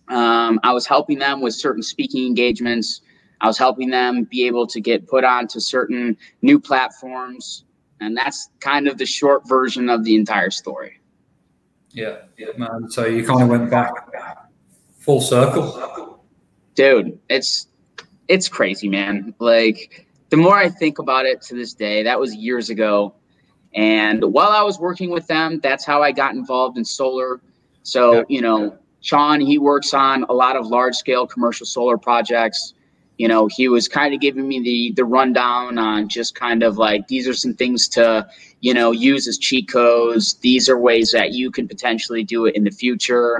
Um, I was helping them with certain speaking engagements. I was helping them be able to get put onto certain new platforms, and that's kind of the short version of the entire story. Yeah, yeah, man. So you kind of went back full circle, dude. It's it's crazy, man. Like the more I think about it to this day, that was years ago. And while I was working with them, that's how I got involved in solar. So, you know, Sean, he works on a lot of large scale commercial solar projects. You know, he was kind of giving me the the rundown on just kind of like these are some things to, you know, use as cheat codes. These are ways that you can potentially do it in the future.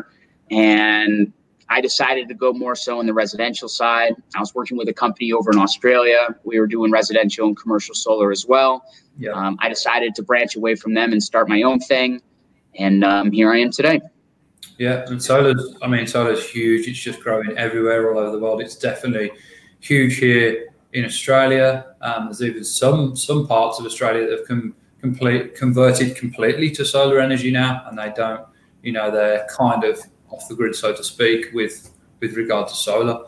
And I decided to go more so on the residential side. I was working with a company over in Australia. We were doing residential and commercial solar as well. Yeah. Um, I decided to branch away from them and start my own thing, and um, here I am today. Yeah, and solar's, I mean, solar's huge. It's just growing everywhere all over the world. It's definitely huge here in Australia. Um, there's even some some parts of Australia that have com- complete converted completely to solar energy now, and they don't, you know, they're kind of off the grid, so to speak, with with regard to solar.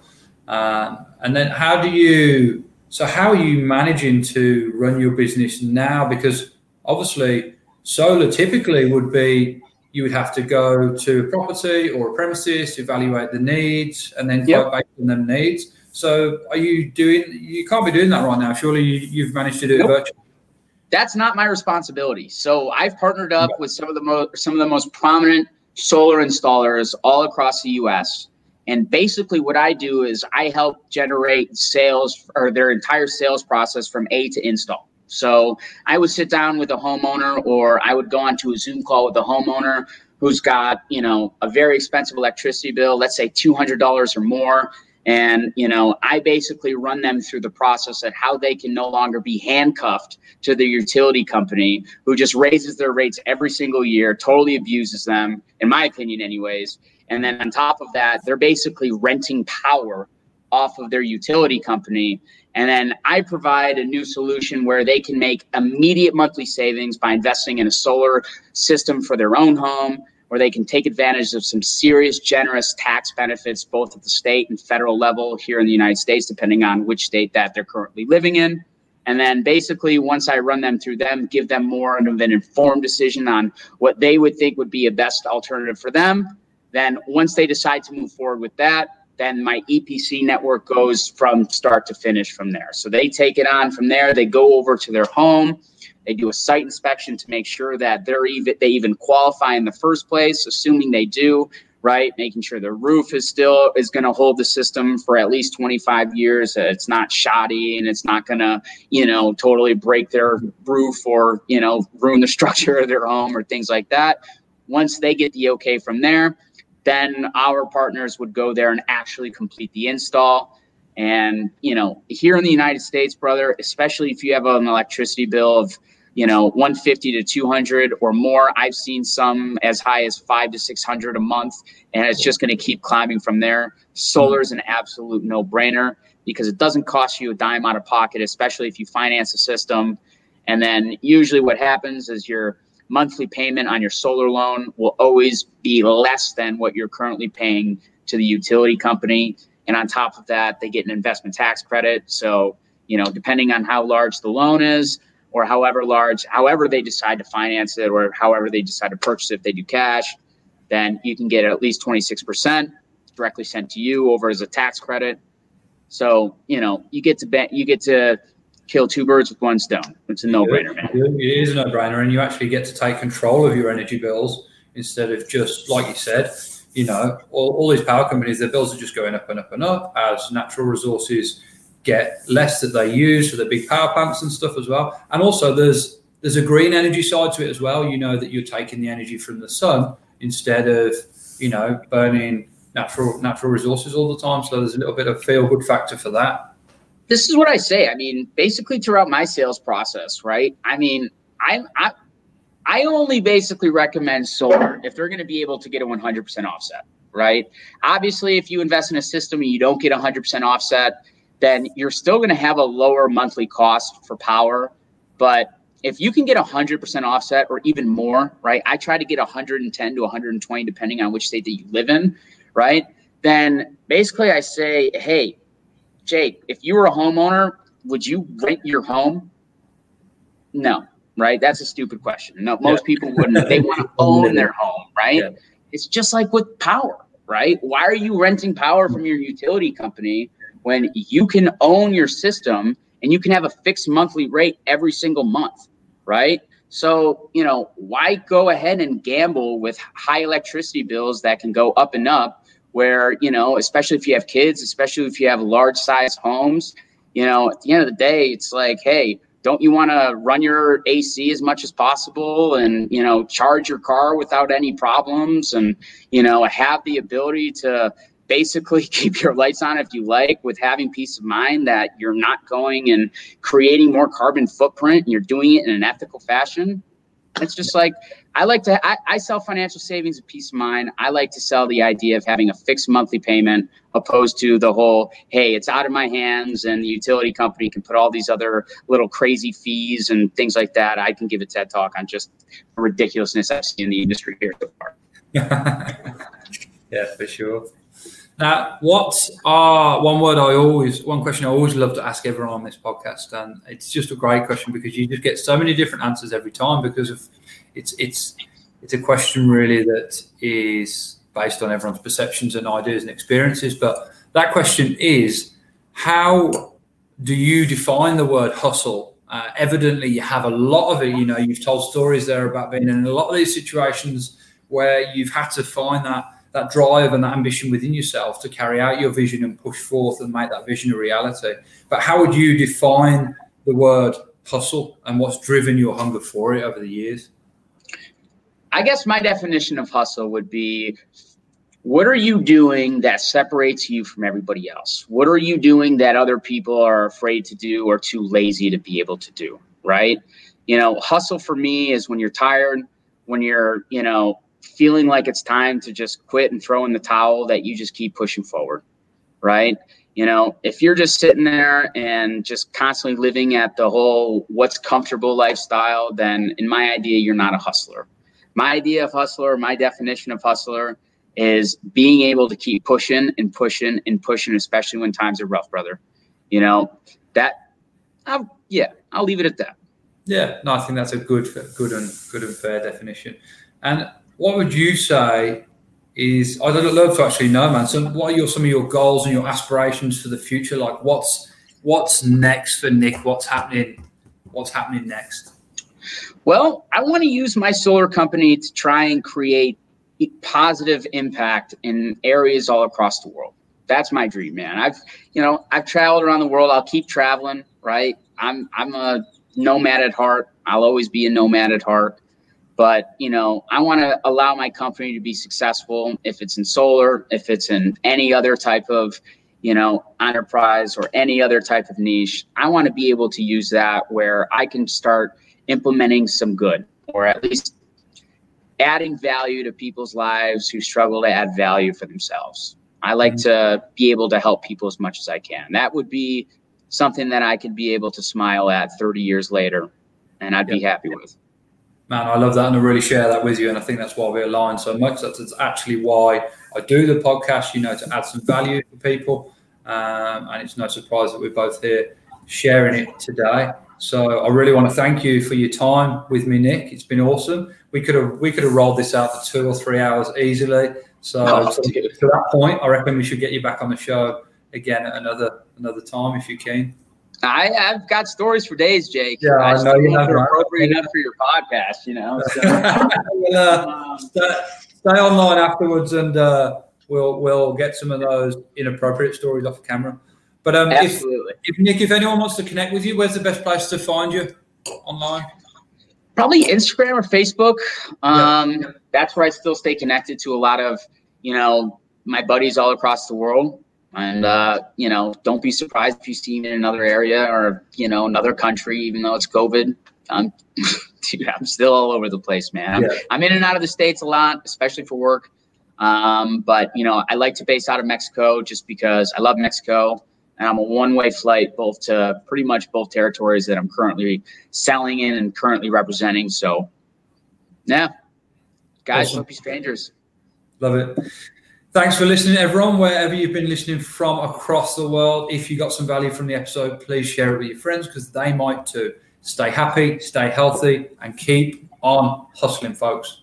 Um, and then, how do you? So, how are you managing to run your business now? Because obviously, solar typically would be you would have to go to a property or a premises, evaluate the needs, and then yep. based on them needs. So, are you doing? You can't be doing that right now. Surely you, have managed to do nope. it virtually. That's not my responsibility. So, I've partnered up with some of the most some of the most prominent solar installers all across the US. And basically, what I do is I help generate sales or their entire sales process from A to install. So I would sit down with a homeowner, or I would go onto a Zoom call with a homeowner who's got, you know, a very expensive electricity bill, let's say $200 or more. And, you know, I basically run them through the process of how they can no longer be handcuffed to the utility company who just raises their rates every single year, totally abuses them, in my opinion, anyways. And then on top of that, they're basically renting power off of their utility company. And then I provide a new solution where they can make immediate monthly savings by investing in a solar system for their own home, where they can take advantage of some serious, generous tax benefits, both at the state and federal level here in the United States, depending on which state that they're currently living in. And then basically, once I run them through them, give them more of an informed decision on what they would think would be a best alternative for them. Then, once they decide to move forward with that, then my EPC network goes from start to finish from there. So they take it on from there. They go over to their home. They do a site inspection to make sure that they're even they even qualify in the first place. Assuming they do, right? Making sure the roof is still is going to hold the system for at least 25 years. It's not shoddy and it's not going to, you know, totally break their roof or, you know, ruin the structure of their home or things like that. Once they get the okay from there, then our partners would go there and actually complete the install. And, you know, here in the United States, brother, especially if you have an electricity bill of you know 150 to 200 or more i've seen some as high as 5 to 600 a month and it's just going to keep climbing from there solar is an absolute no brainer because it doesn't cost you a dime out of pocket especially if you finance a system and then usually what happens is your monthly payment on your solar loan will always be less than what you're currently paying to the utility company and on top of that they get an investment tax credit so you know depending on how large the loan is or however large, however they decide to finance it or however they decide to purchase it, if they do cash, then you can get at least 26% directly sent to you over as a tax credit. So, you know, you get to bet, you get to kill two birds with one stone. It's a no brainer, man. It is a no brainer. And you actually get to take control of your energy bills instead of just, like you said, you know, all, all these power companies, their bills are just going up and up and up as natural resources get less that they use for the big power plants and stuff as well. And also there's there's a green energy side to it as well. You know that you're taking the energy from the sun instead of you know burning natural natural resources all the time. So there's a little bit of feel good factor for that. This is what I say. I mean, basically throughout my sales process, right? I mean, I'm I I only basically recommend solar if they're going to be able to get a 100% offset, right? Obviously, if you invest in a system and you don't get 100% offset, then you're still going to have a lower monthly cost for power. But if you can get 100% offset or even more, right? I try to get 110 to 120, depending on which state that you live in, right? Then basically I say, hey, Jake, if you were a homeowner, would you rent your home? No, right? That's a stupid question. No, most yeah. people wouldn't. They want to own their home, right? Yeah. It's just like with power, right? Why are you renting power from your utility company when you can own your system and you can have a fixed monthly rate every single month, right? So, you know, why go ahead and gamble with high electricity bills that can go up and up where, you know, especially if you have kids, especially if you have large size homes, you know, at the end of the day, it's like, hey, don't you want to run your AC as much as possible and, you know, charge your car without any problems and, you know, have the ability to, basically keep your lights on if you like with having peace of mind that you're not going and creating more carbon footprint and you're doing it in an ethical fashion? It's just like i like to I, I, sell financial savings and peace of mind. I like to sell the idea of having a fixed monthly payment opposed to the whole hey it's out of my hands and the utility company can put all these other little crazy fees and things like that. I can give a ted talk on just the ridiculousness i've seen in the industry here so far. Yeah for sure now, what are one word I always, one question I always love to ask everyone on this podcast, and it's just a great question because you just get so many different answers every time because of it's it's it's a question really that is based on everyone's perceptions and ideas and experiences. But that question is, how do you define the word hustle? Uh, evidently, you have a lot of it. You know, you've told stories there about being in a lot of these situations where you've had to find that that drive and that ambition within yourself to carry out your vision and push forth and make that vision a reality. But how would you define the word hustle and what's driven your hunger for it over the years? I guess my definition of hustle would be what are you doing that separates you from everybody else? What are you doing that other people are afraid to do or too lazy to be able to do? Right? You know, hustle for me is when you're tired, when you're, you know, feeling like it's time to just quit and throw in the towel that you just keep pushing forward right? You know, if you're just sitting there and just constantly living at the whole what's comfortable lifestyle, then in my idea, you're not a hustler. My idea of hustler, my definition of hustler is being able to keep pushing and pushing and pushing, especially when times are rough, brother. You know, that, I'll, yeah, I'll leave it at that. Yeah, no, I think that's a good, good and good and fair definition. And what would you say is I'd love to actually know, man. So, what are your some of your goals and your aspirations for the future? Like, what's what's next for Nick? What's happening? What's happening next? Well, I want to use my solar company to try and create positive impact in areas all across the world. That's my dream, man. I've, you know, I've traveled around the world. I'll keep traveling, right? I'm I'm a nomad at heart. I'll always be a nomad at heart. But, you know, I want to allow my company to be successful if it's in solar, if it's in any other type of, you know, enterprise or any other type of niche. I want to be able to use that where I can start implementing some good or at least adding value to people's lives who struggle to add value for themselves. I like mm-hmm. to be able to help people as much as I can. That would be something that I could be able to smile at 30 years later and I'd be happy with. Man, I love that and I really share that with you. And I think that's why we align so much. That's actually why I do the podcast, you know, to add some value for people. Um, and it's no surprise that we're both here sharing it today. So I really want to thank you for your time with me, Nick. It's been awesome. We could have we could have rolled this out for two or three hours easily. So, so to that point, I reckon we should get you back on the show again at another another time if you can. I, have got stories for days, Jake. Yeah, I, I know you have. Appropriate enough for your podcast, you know. So, we'll, uh, stay, stay, online afterwards, and uh, we'll we'll get some of those inappropriate stories off the camera. But um, Absolutely. If, if Nick, if anyone wants to connect with you, where's the best place to find you online? Probably Instagram or Facebook. Um, yeah. That's where I still stay connected to a lot of, you know, my buddies all across the world. And uh, you know, don't be surprised if you see me in another area or you know another country, even though it's COVID. I'm, dude, I'm still all over the place, man. I'm, yeah. I'm in and out of the states a lot, especially for work. Um, but you know, I like to base out of Mexico just because I love Mexico and I'm a one-way flight both to pretty much both territories that I'm currently selling in and currently representing. So, yeah, guys, awesome. don't be strangers. Love it. Thanks for listening, everyone, wherever you've been listening from across the world. If you got some value from the episode, please share it with your friends because they might too. Stay happy, stay healthy, and keep on hustling, folks.